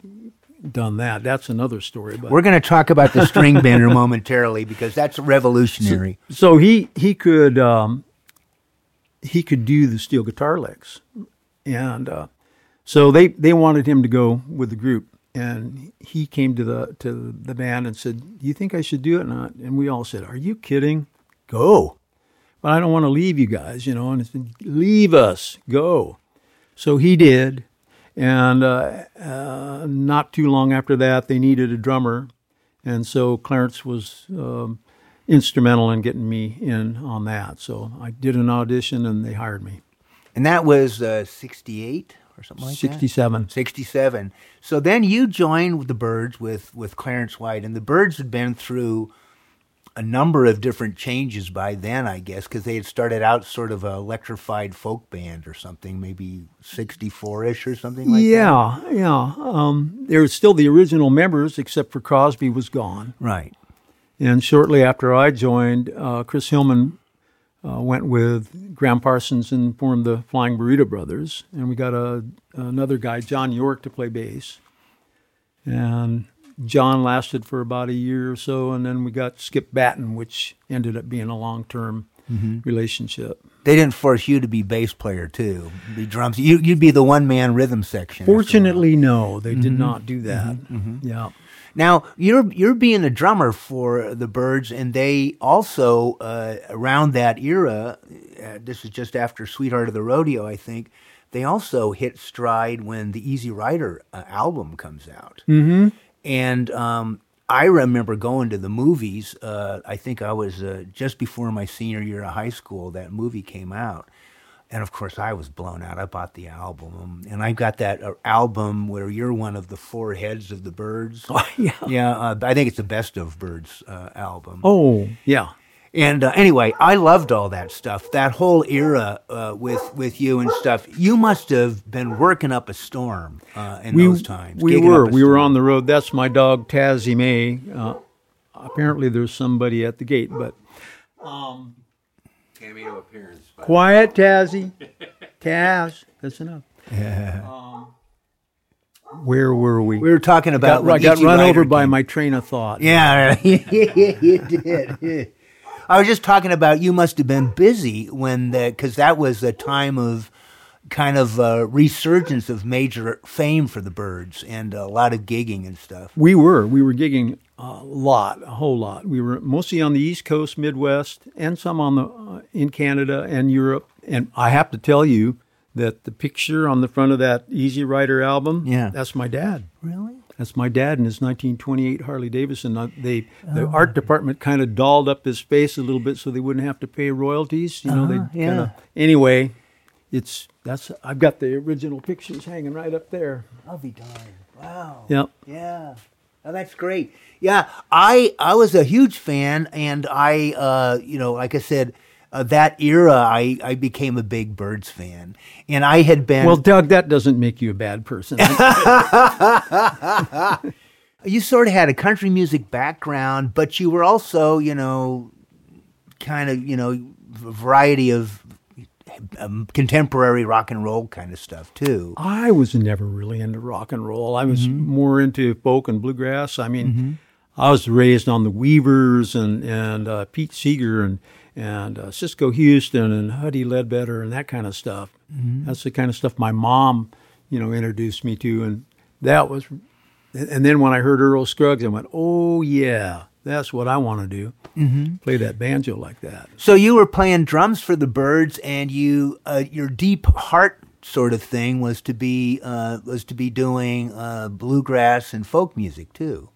done that. That's another story. But we're going to talk about the string bender momentarily because that's revolutionary. so he he could um, he could do the steel guitar licks, and uh, so they they wanted him to go with the group. and he came to the to the band and said, "Do you think I should do it?" or not? and we all said, "Are you kidding? Go!" But I don't want to leave you guys, you know. And he said, "Leave us, go." So he did, and uh, uh, not too long after that, they needed a drummer, and so Clarence was um, instrumental in getting me in on that. So I did an audition, and they hired me. And that was uh, 68 or something like that? 67. 67. So then you joined the Byrds with, with Clarence White, and the Byrds had been through a number of different changes by then, I guess, because they had started out sort of a electrified folk band or something, maybe 64 ish or something like that. yeah, yeah. Um, there were still the original members, except for Crosby was gone. Right. And shortly after I joined, uh, Chris Hillman uh, went with Gram Parsons and formed the Flying Burrito Brothers. And we got a, another guy, John York, to play bass. And John lasted for about a year or so. And then we got Skip Battin, which ended up being a long term mm-hmm. relationship. They didn't force you to be bass player too, be drums. You, you'd be the one man rhythm section. after a while. Fortunately, no, they did mm-hmm. not do that. Mm-hmm. Yeah. Now you're you're being a drummer for the Byrds, and they also uh, around that era. Uh, this is just after Sweetheart of the Rodeo, I think. They also hit stride when the Easy Rider uh, album comes out, mm-hmm. and um, I remember going to the movies. Uh, I think I was uh, just before my senior year of high school. That movie came out, and of course I was blown out. I bought the album, and I got that uh, album where you're one of the four heads of the Byrds. Oh, yeah. Yeah, uh, I think it's the best of Byrds uh, album. Oh, yeah. And uh, anyway, I loved all that stuff. That whole era uh, with with you and stuff. You must have been working up a storm uh, in those times. We were. up a We were on the road. That's my dog, Tazzy May. Uh, apparently, there's somebody at the gate, but Cameo appearance. Quiet, Tazzy. Taz, that's enough. Um, where were we? We were talking about. got, I got run Rider over by came. my train of thought. Yeah, you did. I was just talking about you must have been busy when the because that was a time of kind of uh, resurgence of major fame for the Byrds and a lot of gigging and stuff. We were. We were gigging a lot, a whole lot. We were mostly on the East Coast, Midwest, and some on the uh, in Canada and Europe. And I have to tell you that the picture on the front of that Easy Rider album, Yeah. that's my dad. Really? That's my dad in his 1928 Harley Davidson. Uh, They the art department kind of dolled up his face a little bit so they wouldn't have to pay royalties. You know, they Uh-huh, yeah. kind of anyway. It's that's I've got the original pictures hanging right up there. I'll be darned. Wow. Yep. Yeah. Oh, that's great. Yeah, I I was a huge fan, and I, uh, you know, like I said, uh, that era, I I became a big Byrds fan, and I had been. Well, Doug, that doesn't make you a bad person. you sort of had a country music background, but you were also, you know, kind of, you know, a variety of um, contemporary rock and roll kind of stuff too. I was never really into rock and roll. I was more into folk and bluegrass. I mean, I was raised on the Weavers and and uh, Pete Seeger and and uh, Cisco Houston and Huddie Ledbetter and that kind of stuff. That's the kind of stuff my mom, you know, introduced me to, and that was. And then when I heard Earl Scruggs, I went, "Oh yeah, that's what I want to do. Mm-hmm. Play that banjo like that." So you were playing drums for the Byrds, and you uh, your deep heart sort of thing was to be uh, was to be doing uh, bluegrass and folk music too.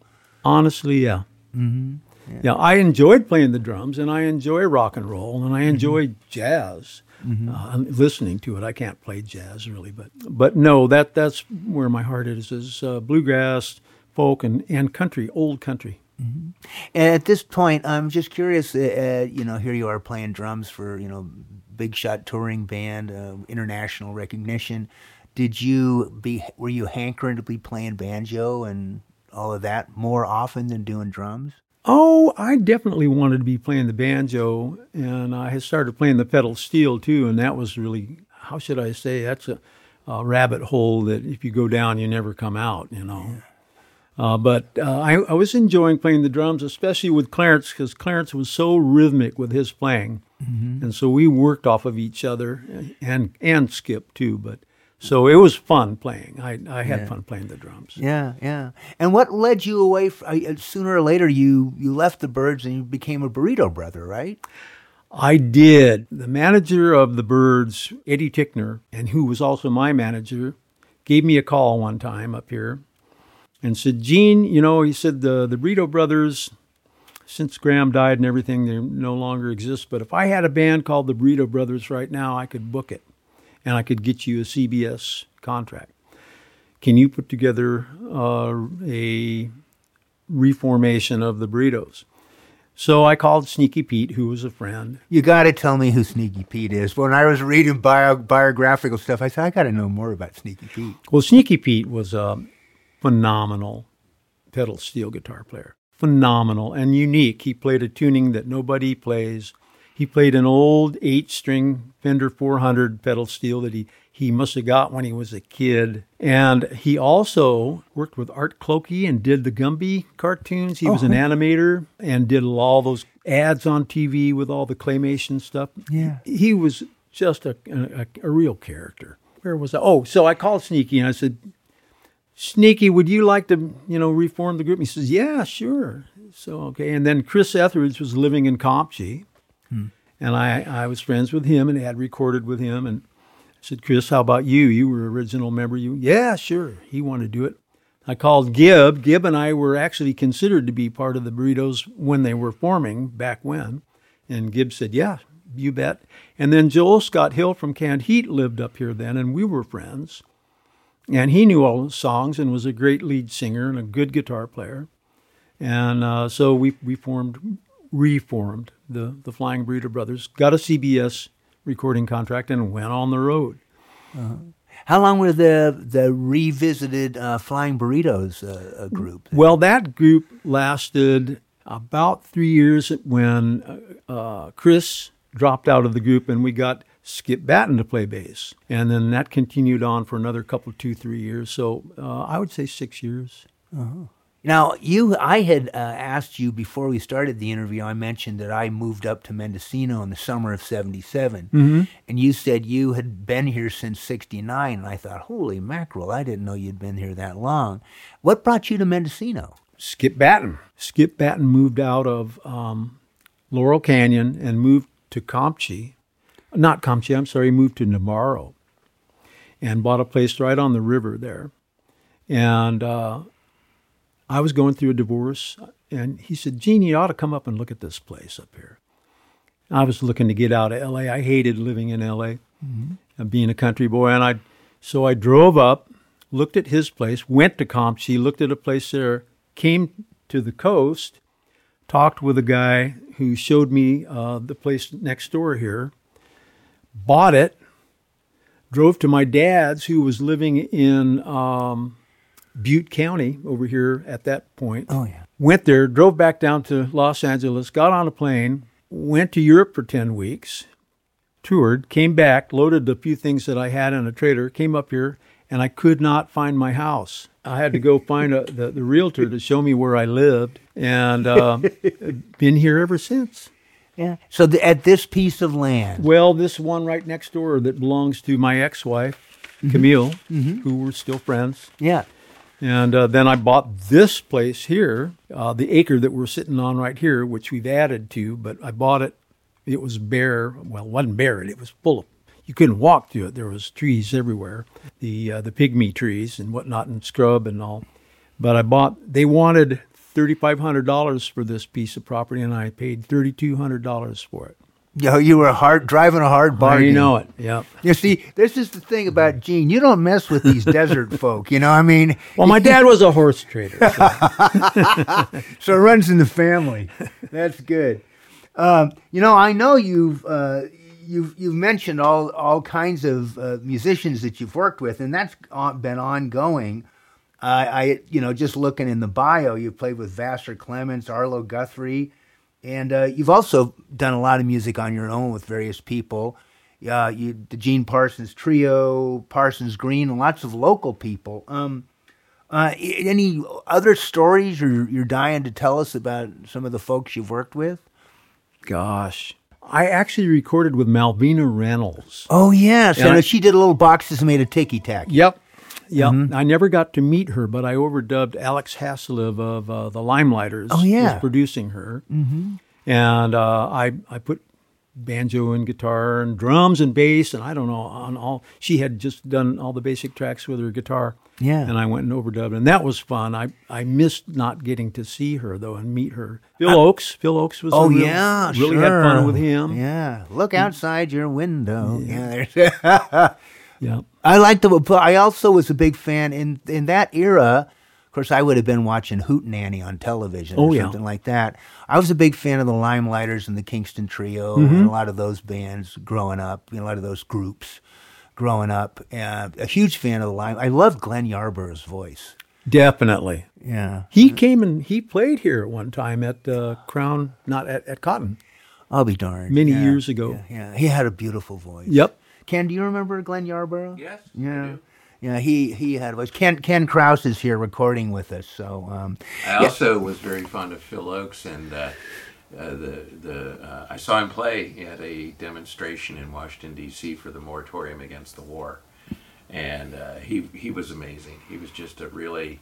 Honestly, yeah. Mm-hmm. Yeah. I enjoyed playing the drums, and I enjoy rock and roll, and I enjoy jazz. Uh, I'm listening to it. I can't play jazz really, but but no, that that's where my heart is is uh, bluegrass, folk, and and country, old country. And at this point, I'm just curious. Uh, uh, you know, here you are playing drums for you know big shot touring band, uh, international recognition. Did you be were you hankering to be playing banjo and all of that more often than doing drums? Oh, I definitely wanted to be playing the banjo, and I had started playing the pedal steel too, and that was really how should I say that's a, a rabbit hole that if you go down, you never come out. You know. Uh, but uh, I, I was enjoying playing the drums, especially with Clarence, because Clarence was so rhythmic with his playing, and so we worked off of each other, and and Skip too. But So it was fun playing. I, I had Yeah. fun playing the drums. Yeah, yeah. And what led you away? F- uh, sooner or later, you you left the Byrds and you became a Burrito Brother, right? I did. The manager of the Byrds, Eddie Tickner, and who was also my manager, gave me a call one time up here and said, Gene, you know, he said, the, the Burrito Brothers, since Gram died and everything, they no longer exist. But if I had a band called the Burrito Brothers right now, I could book it and I could get you a CBS contract. Can you put together uh, a reformation of the Burritos? So I called Sneaky Pete, who was a friend, You got to tell me who Sneaky Pete is. When I was reading bio, biographical stuff, I said I got to know more about Sneaky Pete. Well, Sneaky Pete was a phenomenal pedal steel guitar player. Phenomenal and unique. He played a tuning that nobody plays. He played an old eight string Fender 400 pedal steel that he, he must have got when he was a kid. And he also worked with Art Clokey and did the Gumby cartoons. He oh, was an animator and did all those ads on TV with all the claymation stuff. Yeah. He was just a, a, a real character. Where was I? Oh, so I called Sneaky and I said, Sneaky, would you like to, you know, reform the group? He says, Yeah, sure. So okay. And then Chris Ethridge was living in Comptche, hmm. and I, I was friends with him and had recorded with him. And I said, Chris, how about you? You were an original member. You, yeah, sure. He wanted to do it. I called Gib. Gib and I were actually considered to be part of the Burritos when they were forming back when. And Gib said, Yeah, you bet. And then Joel Scott Hill from Canned Heat lived up here then, and we were friends. And he knew all the songs and was a great lead singer and a good guitar player. And uh, so we, we formed, reformed the, the Flying Burrito Brothers, got a CBS recording contract, and went on the road. How long were the the revisited uh, Flying Burritos uh, group? Well, that group lasted about three years when uh, uh, Chris dropped out of the group and we got Skip Battin to play bass. And then that continued on for another couple, two, three years. So uh, I would say six years. Now, you, I had uh, asked you before we started the interview. I mentioned that I moved up to Mendocino in the summer of '77, and you said you had been here since '69. And I thought, holy mackerel, I didn't know you'd been here that long. What brought you to Mendocino? Skip Battin. Skip Battin moved out of um, Laurel Canyon and moved to Comptche. Not Comptche, I'm sorry, he moved to Navarro and bought a place right on the river there. And uh, I was going through a divorce, and he said, Gene, you ought to come up and look at this place up here. I was looking to get out of LA. I hated living in LA and being a country boy. And I, so I drove up, looked at his place, went to Comptche, looked at a place there, came to the coast, talked with a guy who showed me uh, the place next door here, bought it, drove to my dad's, who was living in um, Butte County over here at that point. Oh, yeah. Went there, drove back down to Los Angeles, got on a plane, went to Europe for 10 weeks, toured, came back, loaded a few things that I had in a trailer, came up here, and I could not find my house. I had to go find a, the, the realtor to show me where I lived, and uh, been here ever since. Yeah. So the, at this piece of land, Well, this one right next door that belongs to my ex-wife, Camille, who we're still friends. yeah. And uh, then I bought this place here, uh, the acre that we're sitting on right here, which we've added to, but I bought it. It was bare. Well, it wasn't bare. It was full of. You couldn't walk through it. There was trees everywhere, the uh, the pygmy trees and whatnot, and scrub and all. But I bought. They wanted thirty five hundred dollars for this piece of property, and I paid thirty two hundred dollars for it. You, you were hard driving a hard Oh, bargain. you know it. Yep. You see, this is the thing about Gene. You don't mess with these desert folk. You know, I mean, Well, my dad was a horse trader. so- so it runs in the family. That's good. Um, you know, I know you've uh, you've you've mentioned all all kinds of uh, musicians that you've worked with, and that's been ongoing. I, I, you know, just looking in the bio, you've played with Vassar Clements, Arlo Guthrie, and uh, you've also done a lot of music on your own with various people. Uh, you, the Gene Parsons Trio, Parsons Green, and lots of local people. Um, uh, any other stories you're, you're dying to tell us about some of the folks you've worked with? Gosh. I actually recorded with Malvina Reynolds. Oh yes, And and I- she did a little boxes made of ticky tack. Yep. Yep. I never got to meet her, but I overdubbed Alex Hassilev of uh, the Limeliters. Oh, yeah. was producing her, mm-hmm. and uh, I I put banjo and guitar and drums and bass and I don't know on all. She had just done all the basic tracks with her guitar. Yeah. and I went and overdubbed, and that was fun. I I missed not getting to see her though and meet her. Phil Ochs. Phil Ochs was. Oh real- yeah, really had fun with him. Yeah, look outside your window. Yeah. Yeah. I liked the. But I also was a big fan in in that era. Of course, I would have been watching Hootenanny on television or Oh, yeah. something like that. I was a big fan of the Limeliters and the Kingston Trio Mm-hmm. and a lot of those bands growing up. You know, a lot of those groups growing up. Uh, a huge fan of the Lime. I love Glenn Yarbrough's voice. Definitely. Yeah, He came and he played here at one time at uh, Crown, not at, at Cotton. I'll be darned. Many Yeah, years ago. Yeah, yeah, he had a beautiful voice. Yep. Ken, do you remember Glenn Yarbrough? Yes, Yeah. Yeah, he he had a voice. Ken Ken Kraus is here recording with us. So um, I also was very fond of Phil Ochs, and uh, uh, the the uh, I saw him play at a demonstration in Washington D.C. for the moratorium against the war, and uh, he he was amazing. He was just a really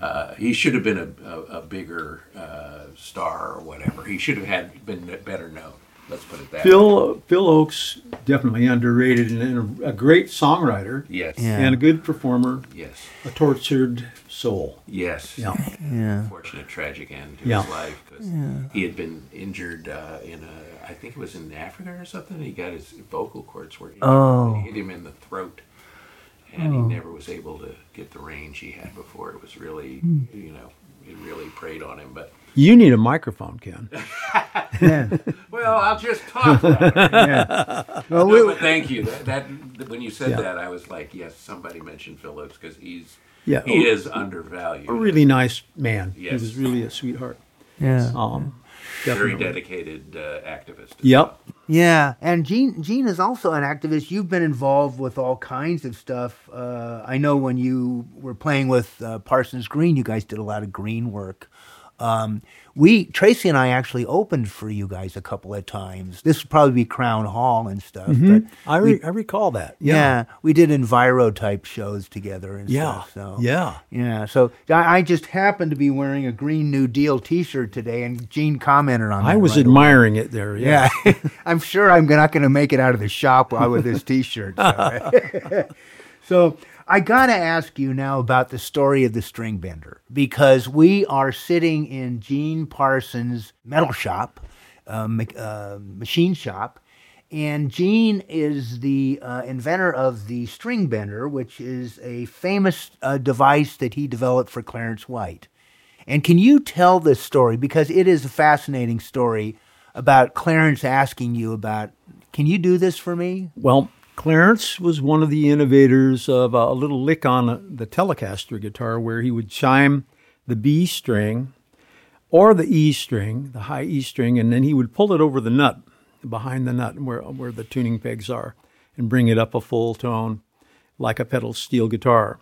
uh, he should have been a, a, a bigger uh, star or whatever. He should have had been better known. Let's put it that way. Phil Phil Ochs definitely underrated and a, a great songwriter Yes. Yeah. and a good performer. Yes. A tortured soul. Yes. Yeah. yeah, Unfortunate, tragic end to Yeah. his life because he had been injured uh, in a, I think it was in Africa or something. He got his vocal cords were Oh. hit him in the throat, and he never was able to get the range he had before. It was really, you know, it really preyed on him. But You need a microphone, Ken. well, I'll just talk. About it. Well, No, we- but thank you. That, that when you said Yeah. that, I was like, yes, somebody mentioned Phil Ochs because he's Yeah. he is undervalued. A really nice man. Yes. He was really a sweetheart. yeah, Um, very definitely. dedicated uh, activist. Yep. yeah. And Gene Gene is also an activist. You've been involved with all kinds of stuff. Uh, I know when you were playing with uh, Parsons Green, you guys did a lot of green work. Um, we Tracy and I actually opened for you guys a couple of times. This would probably be Crown Hall and stuff, but I, re- I recall that. yeah. Yeah. we did Enviro type shows together and Yeah. stuff. So Yeah. Yeah, so I, I just happened to be wearing a Green New Deal T-shirt today, and Gene commented on. I was right away. admiring it there. Yeah. Yeah, I'm sure I'm not going to make it out of the shop with this T-shirt. So, So I got to ask you now about the story of the string bender because we are sitting in Gene Parsons' metal shop, uh, uh, machine shop. And Gene is the uh, inventor of the string bender, which is a famous uh, device that he developed for Clarence White. And can you tell this story? Because it is a fascinating story about Clarence asking you about, can you do this for me? Well, Clarence was one of the innovators of a little lick on the Telecaster guitar where he would chime the B string or the E string, the high E string, and then he would pull it over the nut, behind the nut where, where the tuning pegs are, and bring it up a full tone like a pedal steel guitar.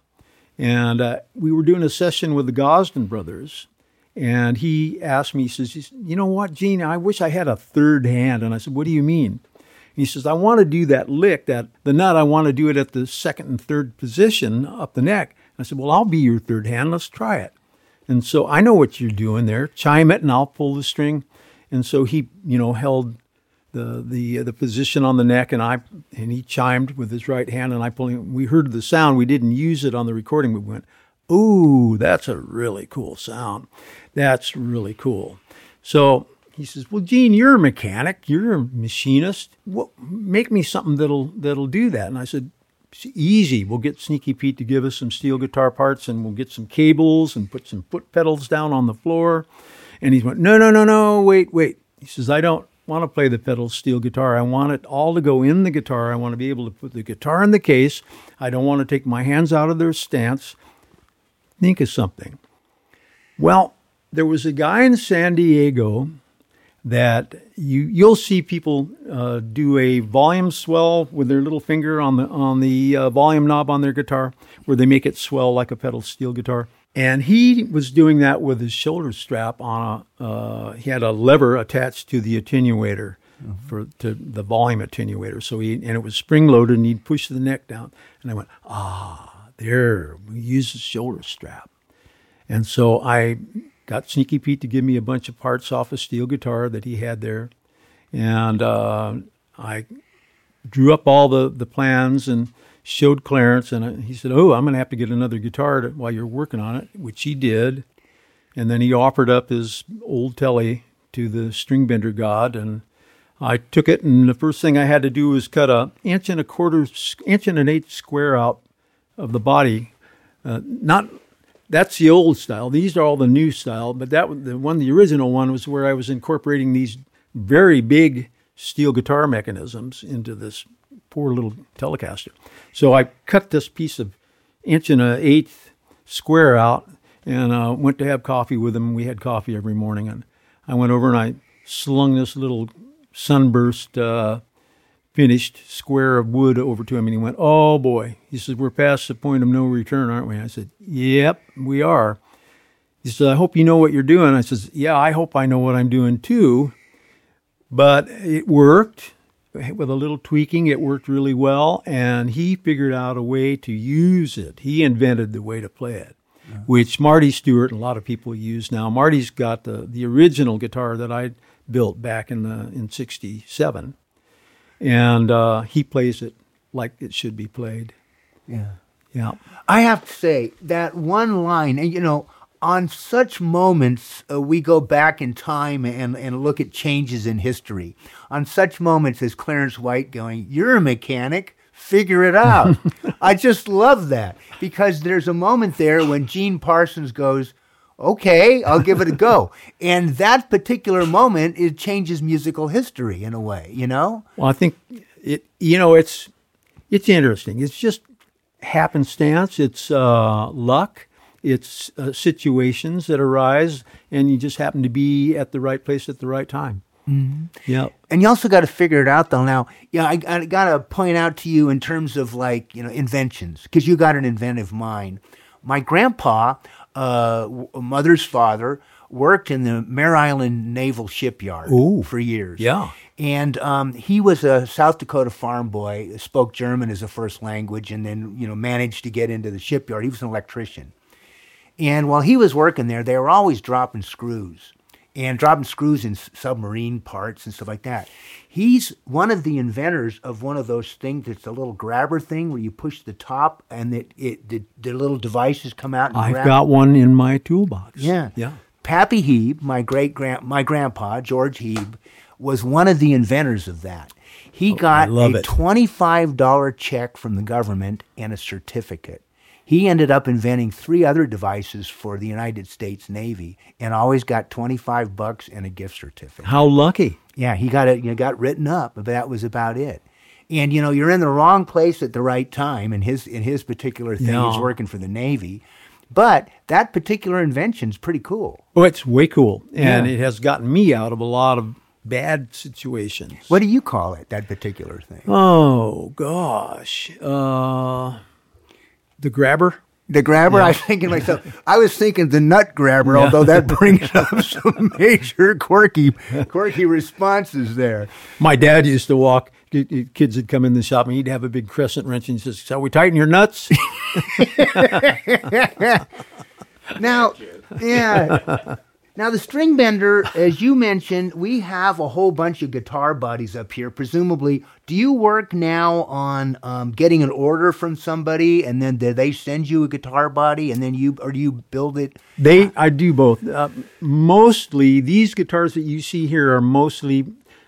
And uh, we were doing a session with the Gosdin brothers, and he asked me, he says, You know what, Gene, I wish I had a third hand. And I said, What do you mean? He says, I want to do that lick, that the nut, I want to do it at the second and third position up the neck. I said, Well, I'll be your third hand. Let's try it. And so I know what you're doing there. Chime it and I'll pull the string. And so he, you know, held the the uh, the position on the neck and I and he chimed with his right hand and I him. We heard the sound. We didn't use it on the recording. We went, "Ooh, that's a really cool sound. That's really cool." So he says, "Well, Gene, you're a mechanic. You're a machinist. What, make me something that'll that'll do that." And I said, "It's easy. We'll get Sneaky Pete to give us some steel guitar parts, and we'll get some cables and put some foot pedals down on the floor." And he went, "No, no, no, no. Wait, wait." He says, "I don't want to play the pedal steel guitar. I want it all to go in the guitar. I want to be able to put the guitar in the case. I don't want to take my hands out of their stance. Think of something." Well, there was a guy in San Diego that you you'll see people uh, do a volume swell with their little finger on the on the uh, volume knob on their guitar, where they make it swell like a pedal steel guitar. And he was doing that with his shoulder strap on a. Uh, he had a lever attached to the attenuator, for to the volume attenuator. So he and it was spring loaded, and he'd push the neck down, and I went, ah, there, we use the shoulder strap, and so I got Sneaky Pete to give me a bunch of parts off a steel guitar that he had there, and uh, I drew up all the the plans and showed Clarence, and I, he said, "Oh, I'm going to have to get another guitar to, while you're working on it," which he did. And then he offered up his old telly to the string bender god, and I took it. And the first thing I had to do was cut a inch and a quarter, inch and an eighth square out of the body. Uh, not that's the old style. These are all the new style, but that the one, the original one, was where I was incorporating these very big steel guitar mechanisms into this poor little Telecaster. So I cut this piece of inch and an eighth square out and uh, went to have coffee with him. We had coffee every morning, and I went over and I slung this little sunburst uh, finished square of wood over to him, and he went, "Oh boy!" He said, "We're past the point of no return, aren't we?" I said, "Yep, we are." He said, "I hope you know what you're doing." I said, "Yeah, I hope I know what I'm doing too." But it worked with a little tweaking. It worked really well, and he figured out a way to use it. He invented the way to play it which Marty Stuart and a lot of people use now. Marty's got the, the original guitar that I built back in the in '67, and uh, he plays it like it should be played. Yeah. Yeah. I have to say that one line, and you know, on such moments, uh, we go back in time and, and look at changes in history. On such moments as Clarence White going, You're a mechanic, figure it out. I just love that because there's a moment there when Gene Parsons goes, okay, I'll give it a go. and that particular moment, it changes musical history in a way, you know? Well, I think it, you know, it's, it's interesting. It's just happenstance. It's uh, luck. It's uh, situations that arise, and you just happen to be at the right place at the right time. Mm-hmm. Yeah. And you also got to figure it out though. Now, yeah, I, I got to point out to you in terms of like you know inventions because you got an inventive mind. My grandpa, uh, mother's father, worked in the Mare Island Naval Shipyard Ooh. for years. Yeah. And um, he was a South Dakota farm boy, spoke German as a first language, and then you know managed to get into the shipyard. He was an electrician. And while he was working there, they were always dropping screws and dropping screws in submarine parts and stuff like that. He's one of the inventors of one of those things that's a little grabber thing where you push the top and it, it the, the little devices come out. I've grab. got one in my toolbox. Yeah, yeah. Pappy Heeb, my great grand, my grandpa George Heeb, was one of the inventors of that. He oh, got a it. twenty-five dollar check from the government and a certificate he ended up inventing three other devices for the United States Navy and always got 25 bucks and a gift certificate. How lucky. Yeah, he got it you know, got written up, but that was about it. And you know, you're in the wrong place at the right time in his in his particular thing Yeah. he's working for the Navy. But that particular invention's pretty cool. Oh, it's way cool, and Yeah. it has gotten me out of a lot of bad situations. What do you call it, that particular thing? Oh gosh, uh, the grabber. The grabber, I was thinking myself, I was thinking the nut grabber, although that brings up some major quirky, quirky responses there. My dad used to walk. ki- ki- Kids would come in the shop, and he'd have a big crescent wrench, and he says, "Shall we tighten your nuts?" Now, yeah. Now the string bender, as you mentioned, we have a whole bunch of guitar buddies up here. Presumably, do you work now on um, getting an order from somebody, and then do they send you a guitar body, and then you or do you build it? They, I do both. Uh, mostly, these guitars that you see here are mostly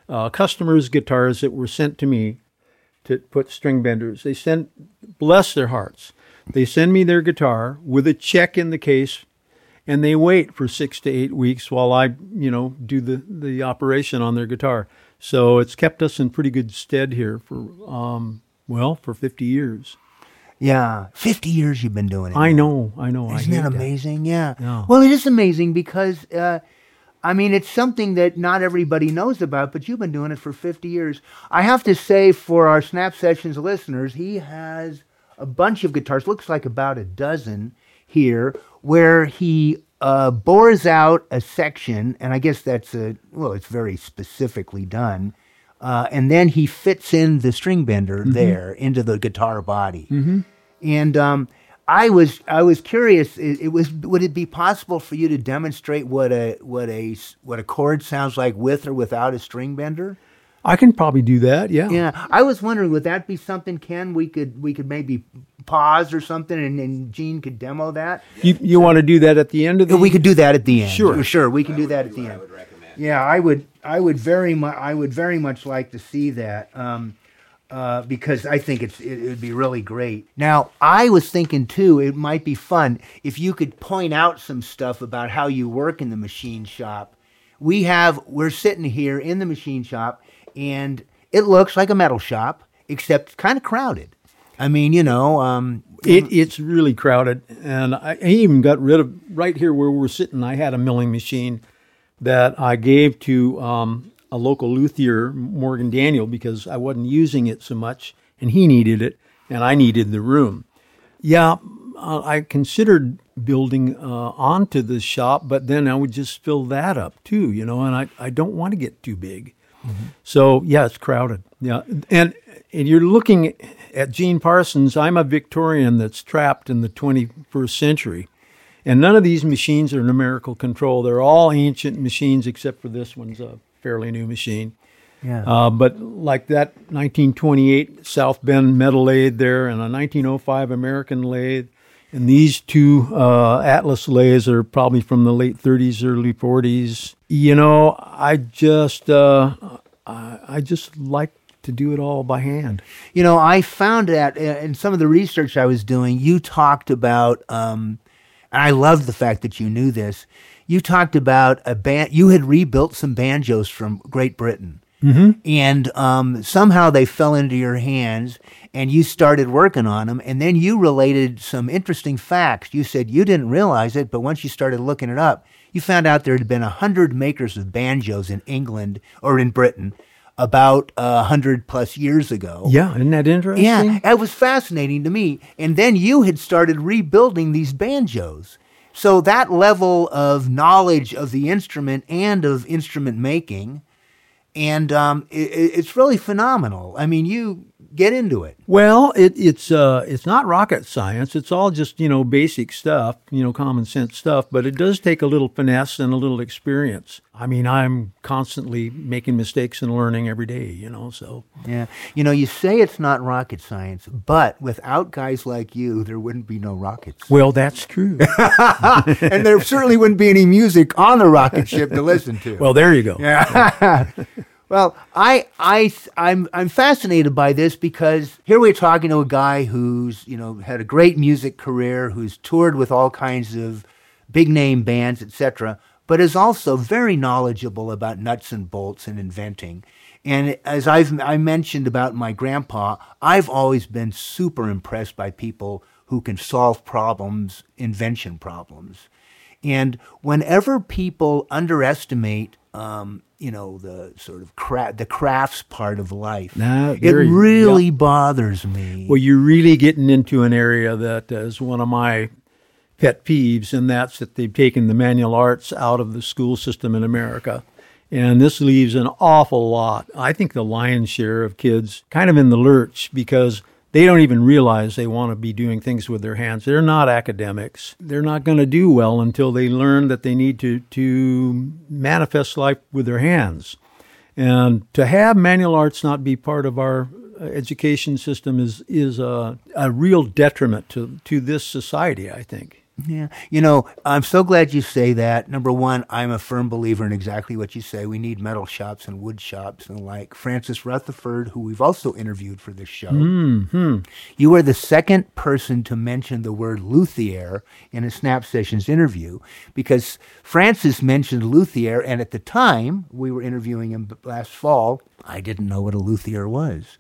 uh, customers' guitars that were sent to me to put string benders. They send, bless their hearts, they send me their guitar with a check in the case, and they wait for six to eight weeks while I, you know, do the the operation on their guitar. So it's kept us in pretty good stead here for, um, well, for fifty years. Yeah, fifty years you've been doing it. I now. know, I know. Isn't hate that amazing? Yeah. Yeah. Well, it is amazing because, uh, I mean, it's something that not everybody knows about, but you've been doing it for 50 years. I have to say, for our Snap Sessions listeners, he has a bunch of guitars, looks like about a dozen here, where he uh, bores out a section, and I guess that's a, well, it's very specifically done. uh, and then he fits in the string bender there into the guitar body. Mm-hmm. And um, I was I was curious. It, it was would it be possible for you to demonstrate what a what a what a chord sounds like with or without a string bender? I can probably do that. Yeah. Yeah, I was wondering, would that be something, Ken? We could we could maybe pause or something, and, and Gene could demo that. You you want to do that at the end of the? We could do that at the end. Sure. sure. We can do that at the end. I Yeah, I would. I would very much. I would very much like to see that um, uh, because I think it's it would be really great. Now, I was thinking too. It might be fun if you could point out some stuff about how you work in the machine shop. We have. We're sitting here in the machine shop, and it looks like a metal shop, except kind of crowded. I mean, you know, um, It, it's really crowded, and I, I even got rid of right here where we're sitting. I had a milling machine that I gave to um, a local luthier, Morgan Daniel, because I wasn't using it so much, and he needed it, and I needed the room. Yeah, uh, I considered building uh, onto the shop, but then I would just fill that up too, you know, and I, I don't want to get too big. So yeah, it's crowded. Yeah, and and you're looking at Gene Parsons. I'm a Victorian that's trapped in the 21st century, and none of these machines are numerical control. They're all ancient machines, except for this one's a fairly new machine. yeah. Uh, but like that 1928 South Bend metal lathe there, and a 1905 American lathe, and these two uh, Atlas lathes are probably from the late 30s, early 40s. You know, I just uh, I, I just like to do it all by hand. You know, I found that uh, in some of the research I was doing, you talked about, um, and I love the fact that you knew this. You talked about a band. You had rebuilt some banjos from Great Britain, mm-hmm. and um, somehow they fell into your hands, and you started working on them. And then you related some interesting facts. You said you didn't realize it, but once you started looking it up, you found out there had been a hundred makers of banjos in England or in Britain about a hundred plus years ago. Yeah, isn't that interesting? Yeah, it was fascinating to me. And then you had started rebuilding these banjos. So that level of knowledge of the instrument and of instrument making, and um, it, it's really phenomenal. I mean, you get into it. Well, it, it's uh, it's not rocket science. It's all just you know basic stuff, you know, common sense stuff. But it does take a little finesse and a little experience. I mean, I'm constantly making mistakes and learning every day, you know. So Yeah, you know, you say it's not rocket science, but without guys like you, there wouldn't be no rockets, well, that's true. and there certainly wouldn't be any music on the rocket ship to listen to. well, there you go. Well, I, I, I'm, I'm fascinated by this because here we're talking to a guy who's, you know, had a great music career, who's toured with all kinds of big name bands, etc., but is also very knowledgeable about nuts and bolts and inventing. And as I've I mentioned about my grandpa, I've always been super impressed by people who can solve problems, invention problems. And whenever people underestimate, um, you know, the sort of cra- the crafts part of life, Nah, it really yeah. bothers me. Well, you're really getting into an area that is one of my pet peeves, and that's that they've taken the manual arts out of the school system in America. And this leaves an awful lot, I think the lion's share of kids kind of in the lurch because they don't even realize they want to be doing things with their hands. They're not academics. They're not going to do well until they learn that they need to, to manifest life with their hands. And to have manual arts not be part of our uh, education system is is a, a real detriment to, to this society, I think. Yeah. You know, I'm so glad you say that. Number one, I'm a firm believer in exactly what you say. We need metal shops and wood shops and like Francis Rutherford, who we've also interviewed for this show. Mm-hmm. You were the second person to mention the word luthier in a Snap Sessions interview because Francis mentioned luthier, and at the time we were interviewing him last fall, I didn't know what a luthier was.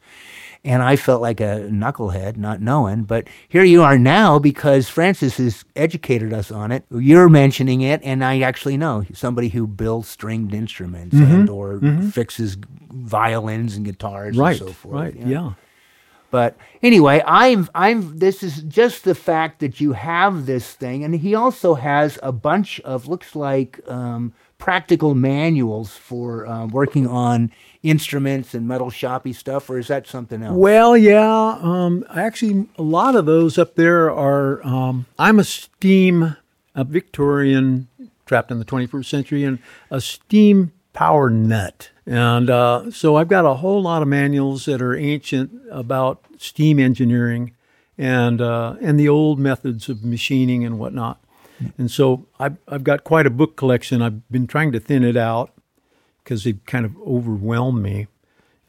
And I felt like a knucklehead not knowing. But here you are now because Francis has educated us on it. You're mentioning it, and I actually know somebody who builds stringed instruments and or fixes violins and guitars Right, and so forth. right, yeah. But anyway, I'm I'm this is just the fact that you have this thing, and he also has a bunch of looks like um, practical manuals for um, working on instruments and metal shoppy stuff, or is that something else? Well, yeah. Um, actually, a lot of those up there are. Um, I'm a steam, a Victorian trapped in the 21st century, and a steam power nut. And uh, so I've got a whole lot of manuals that are ancient about steam engineering and uh, and the old methods of machining and whatnot. And so I've, I've got quite a book collection. I've been trying to thin it out because they kind of overwhelmed me.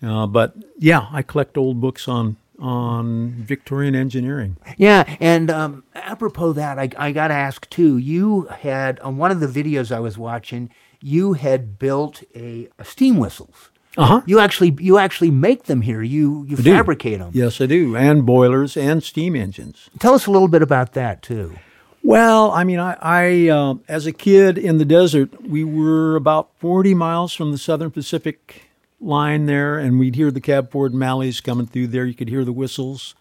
Uh, but yeah, I collect old books on on Victorian engineering. Yeah, and um, apropos that, I, I got to ask too. You had on one of the videos I was watching, you had built a, a steam whistles. Uh huh. You actually you actually make them here. You you I do. fabricate them. Yes, I do, and boilers and steam engines. Tell us a little bit about that too. Well, I mean, I, I uh, as a kid in the desert, we were about 40 miles from the Southern Pacific line there, and we'd hear the cab forward Mallets coming through there. You could hear the whistles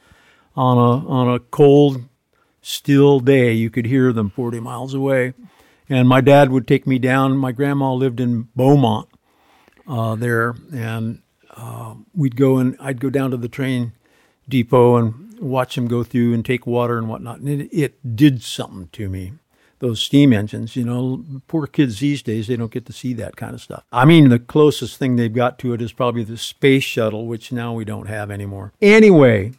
on a on a cold, still day. You could hear them 40 miles away. And my dad would take me down. My grandma lived in Beaumont uh, there, and uh, we'd go and I'd go down to the train depot and watch them go through and take water and whatnot. And it, it did something to me. Those steam engines, you know, poor kids these days, they don't get to see that kind of stuff. I mean, the closest thing they've got to it is probably the space shuttle, which now we don't have anymore. Anyway,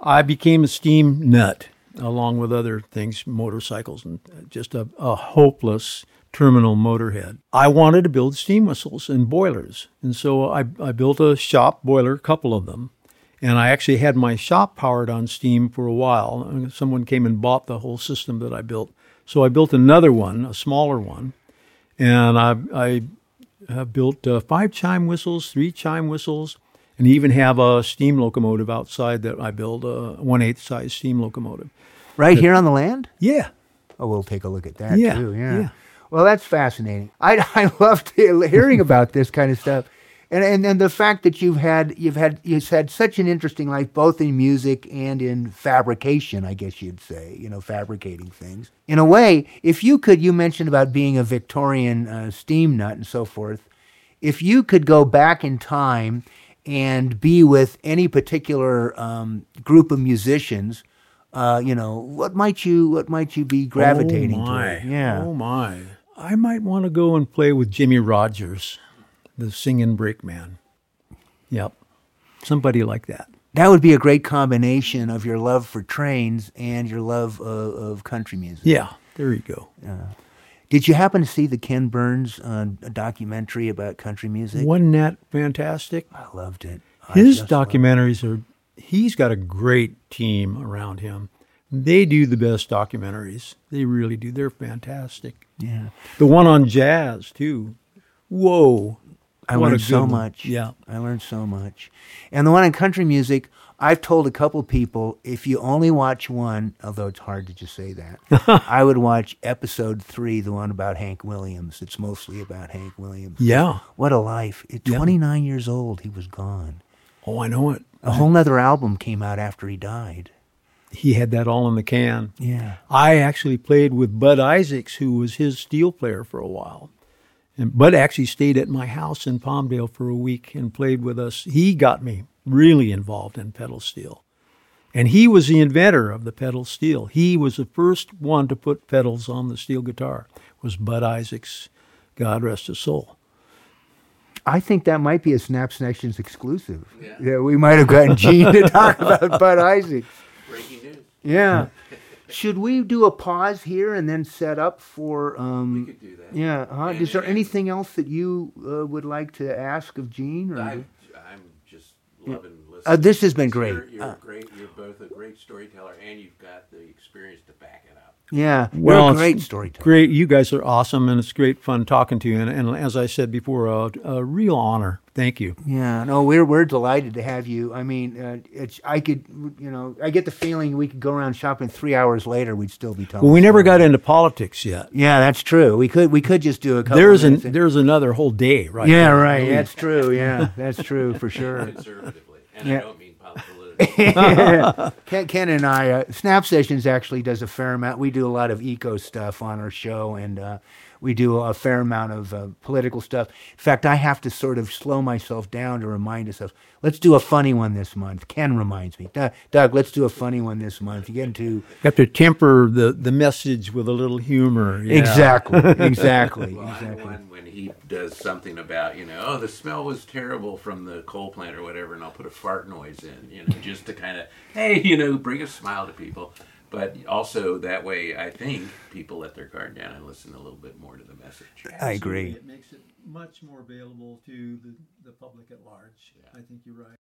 I became a steam nut along with other things, motorcycles, and just a, a hopeless terminal motorhead. I wanted to build steam whistles and boilers. And so I, I built a shop boiler, a couple of them. And I actually had my shop powered on steam for a while. Someone came and bought the whole system that I built. So I built another one, a smaller one. And I, I have built uh, five chime whistles, three chime whistles, and even have a steam locomotive outside that I build, a one eighth size steam locomotive. Right here on the land. Yeah. Oh, we'll take a look at that Yeah, too. Yeah. yeah. Well, that's fascinating. I I loved hearing about this kind of stuff, and and and the fact that you've had you've had you've had such an interesting life, both in music and in fabrication. I guess you'd say, you know, fabricating things. In a way, if you could, you mentioned about being a Victorian uh, steam nut and so forth. If you could go back in time and be with any particular um, group of musicians. Uh, you know what might you what might you be gravitating oh my. toward? Yeah, Oh my. I might want to go and play with Jimmy Rogers, the singing brakeman. Yep. Somebody like that. That would be a great combination of your love for trains and your love of, of country music. Yeah. There you go. Did you happen to see the Ken Burns uh, documentary about country music? Wasn't that fantastic? I loved it. I His just loved it. documentaries are, he's got a great team around him. They do the best documentaries. They really do. They're fantastic. Yeah, The one on jazz, too. Whoa. I What learned so one. much. Yeah. I learned so much. And the one in country music, I've told a couple people if you only watch one, although it's hard to just say that, I would watch episode three, the one about Hank Williams. It's mostly about Hank Williams. Yeah. What a life. At Yeah. 29 years old, he was gone. Oh, I know it. A whole nother album came out after he died. He had that all in the can. Yeah. I actually played with Bud Isaacs, who was his steel player for a while. And Bud actually stayed at my house in Palmdale for a week and played with us. He got me really involved in pedal steel. And he was the inventor of the pedal steel. He was the first one to put pedals on the steel guitar. Was Bud Isaacs, God rest his soul. I think that might be a Snap Connections exclusive. Yeah. we might have gotten Gene to talk about Bud Isaacs. Breaking news. Yeah. Should we do a pause here and then set up for? Um, We could do that. Yeah. Huh? Is there anything else that you uh, would like to ask of Gene? Or I, I'm just loving listening. Uh, this has been You're- great. You're, Uh, great. You're both a great storyteller, and you've got the experience to back it up. Yeah. Well, you're a great storyteller. Great. You guys are awesome, and it's great fun talking to you. And, and as I said before, a, a real honor. Thank you. Yeah, no, we're we're delighted to have you. I mean, uh, it's I could, you know, I get the feeling we could go around shopping three hours later, we'd still be talking. Well, we never got into politics yet. Yeah, that's true. We could we could just do a couple. There's an and- there's another whole day, right? yeah, there. right. That's true. Yeah, that's true for sure. Conservatively, and Yeah. I don't mean politically. Ken, Ken and I, uh, Snap Sessions actually does a fair amount. We do a lot of eco stuff on our show, and uh, we do a fair amount of uh, political stuff. In fact, I have to sort of slow myself down to remind us of, let's do a funny one this month. Ken reminds me, Doug, Doug let's do a funny one this month. You get into You have to temper the, the message with a little humor. yeah. exactly, exactly, Well, exactly. one when he does something about, you know, oh, the smell was terrible from the coal plant or whatever, and I'll put a fart noise in, you know, just to kind of, hey, you know, bring a smile to people. But also that way, I think people let their guard down and listen a little bit more to the message. I agree. It makes it much more available to the, the public at large. I think you're right.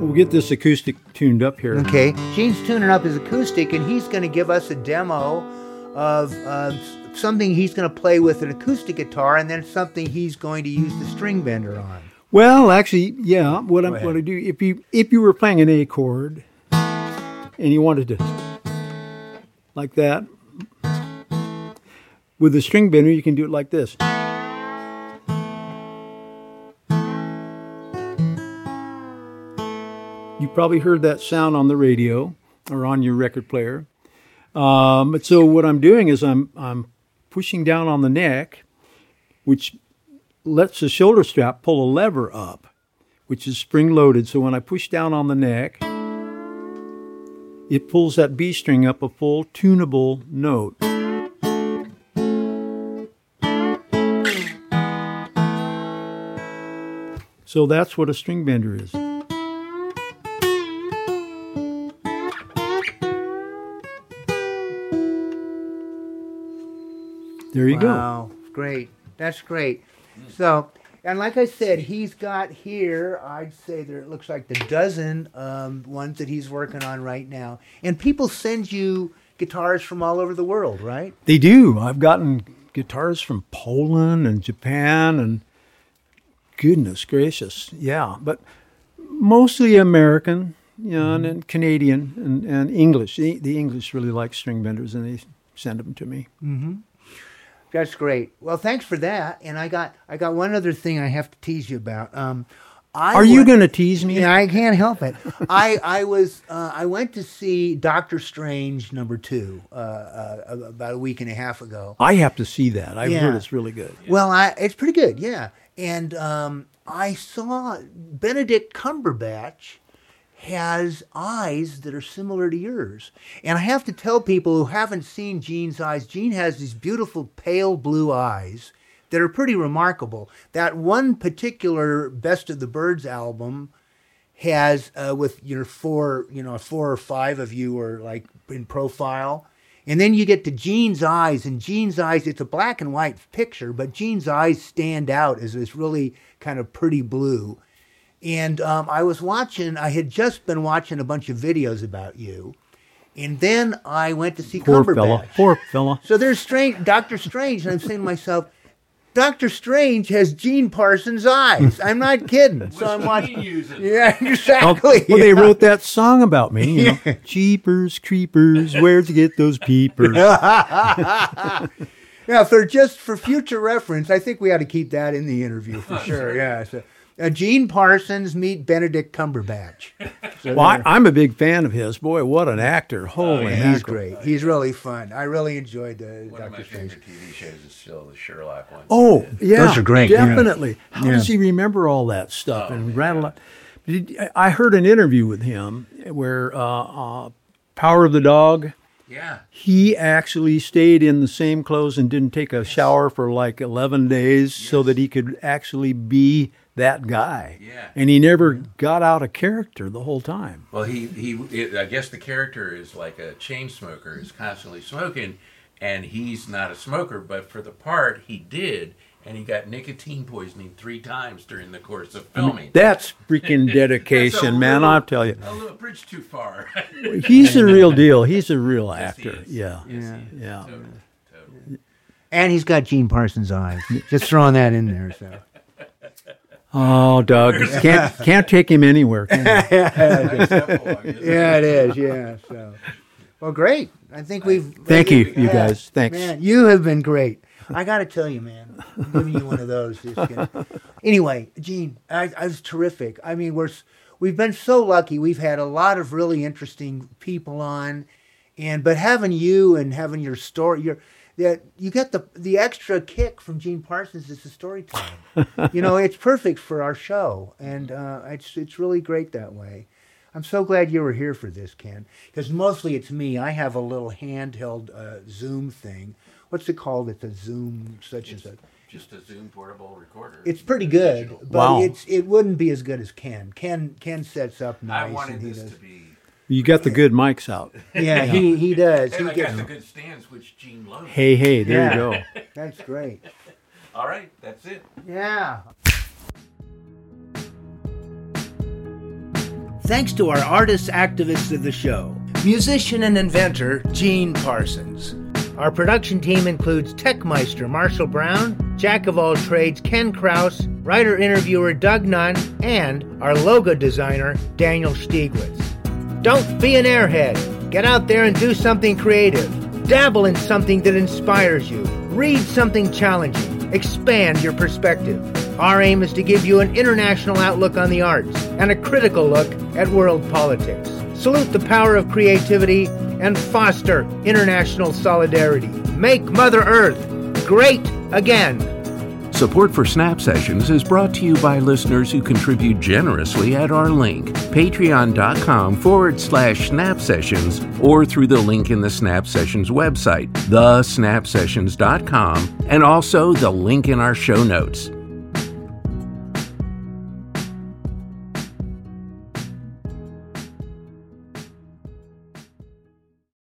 We'll get this acoustic tuned up here. Okay, Gene's tuning up his acoustic, and he's going to give us a demo of uh, something he's going to play with an acoustic guitar, and then something he's going to use the string bender on. Well, actually, yeah. What I'm going to do if you if you were playing an A chord and you wanted to like that with the string bender, you can do it like this. You probably heard that sound on the radio or on your record player. Um, but so what I'm doing is I'm I'm pushing down on the neck, which lets the shoulder strap pull a lever up, which is spring loaded. So when I push down on the neck, it pulls that B string up a full tunable note. So that's what a string bender is. There you go. Wow, great. That's great. So, and like I said, he's got here, I'd say there it looks like the dozen um, ones that he's working on right now. And people send you guitars from all over the world, right? They do. I've gotten guitars from Poland and Japan and goodness gracious. Yeah, but mostly American, you know, and, and Canadian and, and English. The, the English really like string benders and they send them to me. That's great. Well, thanks for that. And I got I got one other thing I have to tease you about. Um, I Are you going to tease me? Yeah, I can't help it. I I was uh, I went to see Doctor Strange number two uh, uh, about a week and a half ago. I have to see that. I've Yeah. heard it's really good. Well, I it's pretty good, yeah. And um, I saw Benedict Cumberbatch has eyes that are similar to yours. And I have to tell people who haven't seen Gene's eyes, Gene has these beautiful pale blue eyes that are pretty remarkable. That one particular Best of the Byrds album has uh, with your four, you know, four or five of you are like in profile. And then you get to Gene's eyes, and Gene's eyes, it's a black and white picture, but Gene's eyes stand out as this really kind of pretty blue. And um, I was watching, I had just been watching a bunch of videos about you. And then I went to see Poor Cumberbatch. fella. Poor fella. So there's strange, Doctor Strange, and I'm saying to myself, Doctor Strange has Gene Parsons' eyes. I'm not kidding. So I'm watching. Yeah, exactly. well, they wrote that song about me. You know, Jeepers, creepers, where'd you get those peepers? Yeah, for just for future reference, I think we ought to keep that in the interview for sure. Yeah. So, uh, Gene Parsons meet Benedict Cumberbatch. So Well, I, I'm a big fan of his. Boy, what an actor! Holy he's great. He's really fun. I really enjoyed the One of my Doctor Strange. favorite TV shows is still the Sherlock one. Oh, yeah, Those are great, yeah. Definitely. How does he remember all that stuff and rattle it? Did, I heard an interview with him where uh, uh, Power of the Dog. Yeah. He actually stayed in the same clothes and didn't take a shower for like 11 days so that he could actually be that guy. Yeah. And he never got out of character the whole time. Well, he he. It, I guess the character is like a chain smoker, is constantly smoking, and he's not a smoker. But for the part, he did, and he got nicotine poisoning three times during the course of filming. That's freaking That's a dedication, man. little- I'll tell you. A little bridge too far. He's the real deal. He's a real Yes, actor. is. Yeah. Yes, he is. Yeah. Totally, totally. And he's got Gene Parsons' eyes. Just throwing that in there. So. Oh, Doug, can't can't take him anywhere. Can you? Yeah, it is. Yeah. So. Well, great. I think we've. Thank you, you Yeah. guys. Thanks. Man, you have been great. I got to tell you, man, I'm giving you one of those. Just anyway, Gene, I, I was terrific. I mean, we're we've been so lucky. We've had a lot of really interesting people on, And but having you and having your story, your that you get the the extra kick from Gene Parsons is the storytelling. you know, it's perfect for our show, and uh, it's it's really great that way. I'm so glad you were here for this, Ken, because mostly it's me. I have a little handheld uh, Zoom thing. What's it called? It's a Zoom, such as a. Just a Zoom portable recorder. It's pretty good, but Wow. it's it wouldn't be as good as Ken. Ken Ken sets up nice. I wanted and he this does- to be. You got the good mics out. Yeah, he he does. And He I gets, got the good stands, which Gene loves. Hey, hey, there Yeah. you go. that's great. All right, that's it. Yeah. Thanks to our artist activists of the show, musician and inventor Gene Parsons. Our production team includes Techmeister Marshall Brown, Jack of all trades Ken Kraus, writer interviewer Doug Nunn, and our logo designer Daniel Stieglitz. Don't be an airhead. Get out there and do something creative. Dabble in something that inspires you. Read something challenging. Expand your perspective. Our aim is to give you an international outlook on the arts and a critical look at world politics. Salute the power of creativity and foster international solidarity. Make Mother Earth great again. Support for Snap Sessions is brought to you by listeners who contribute generously at our link, patreon.com forward slash snap sessions, or through the link in the Snap Sessions website, thesnapsessions.com, and also the link in our show notes.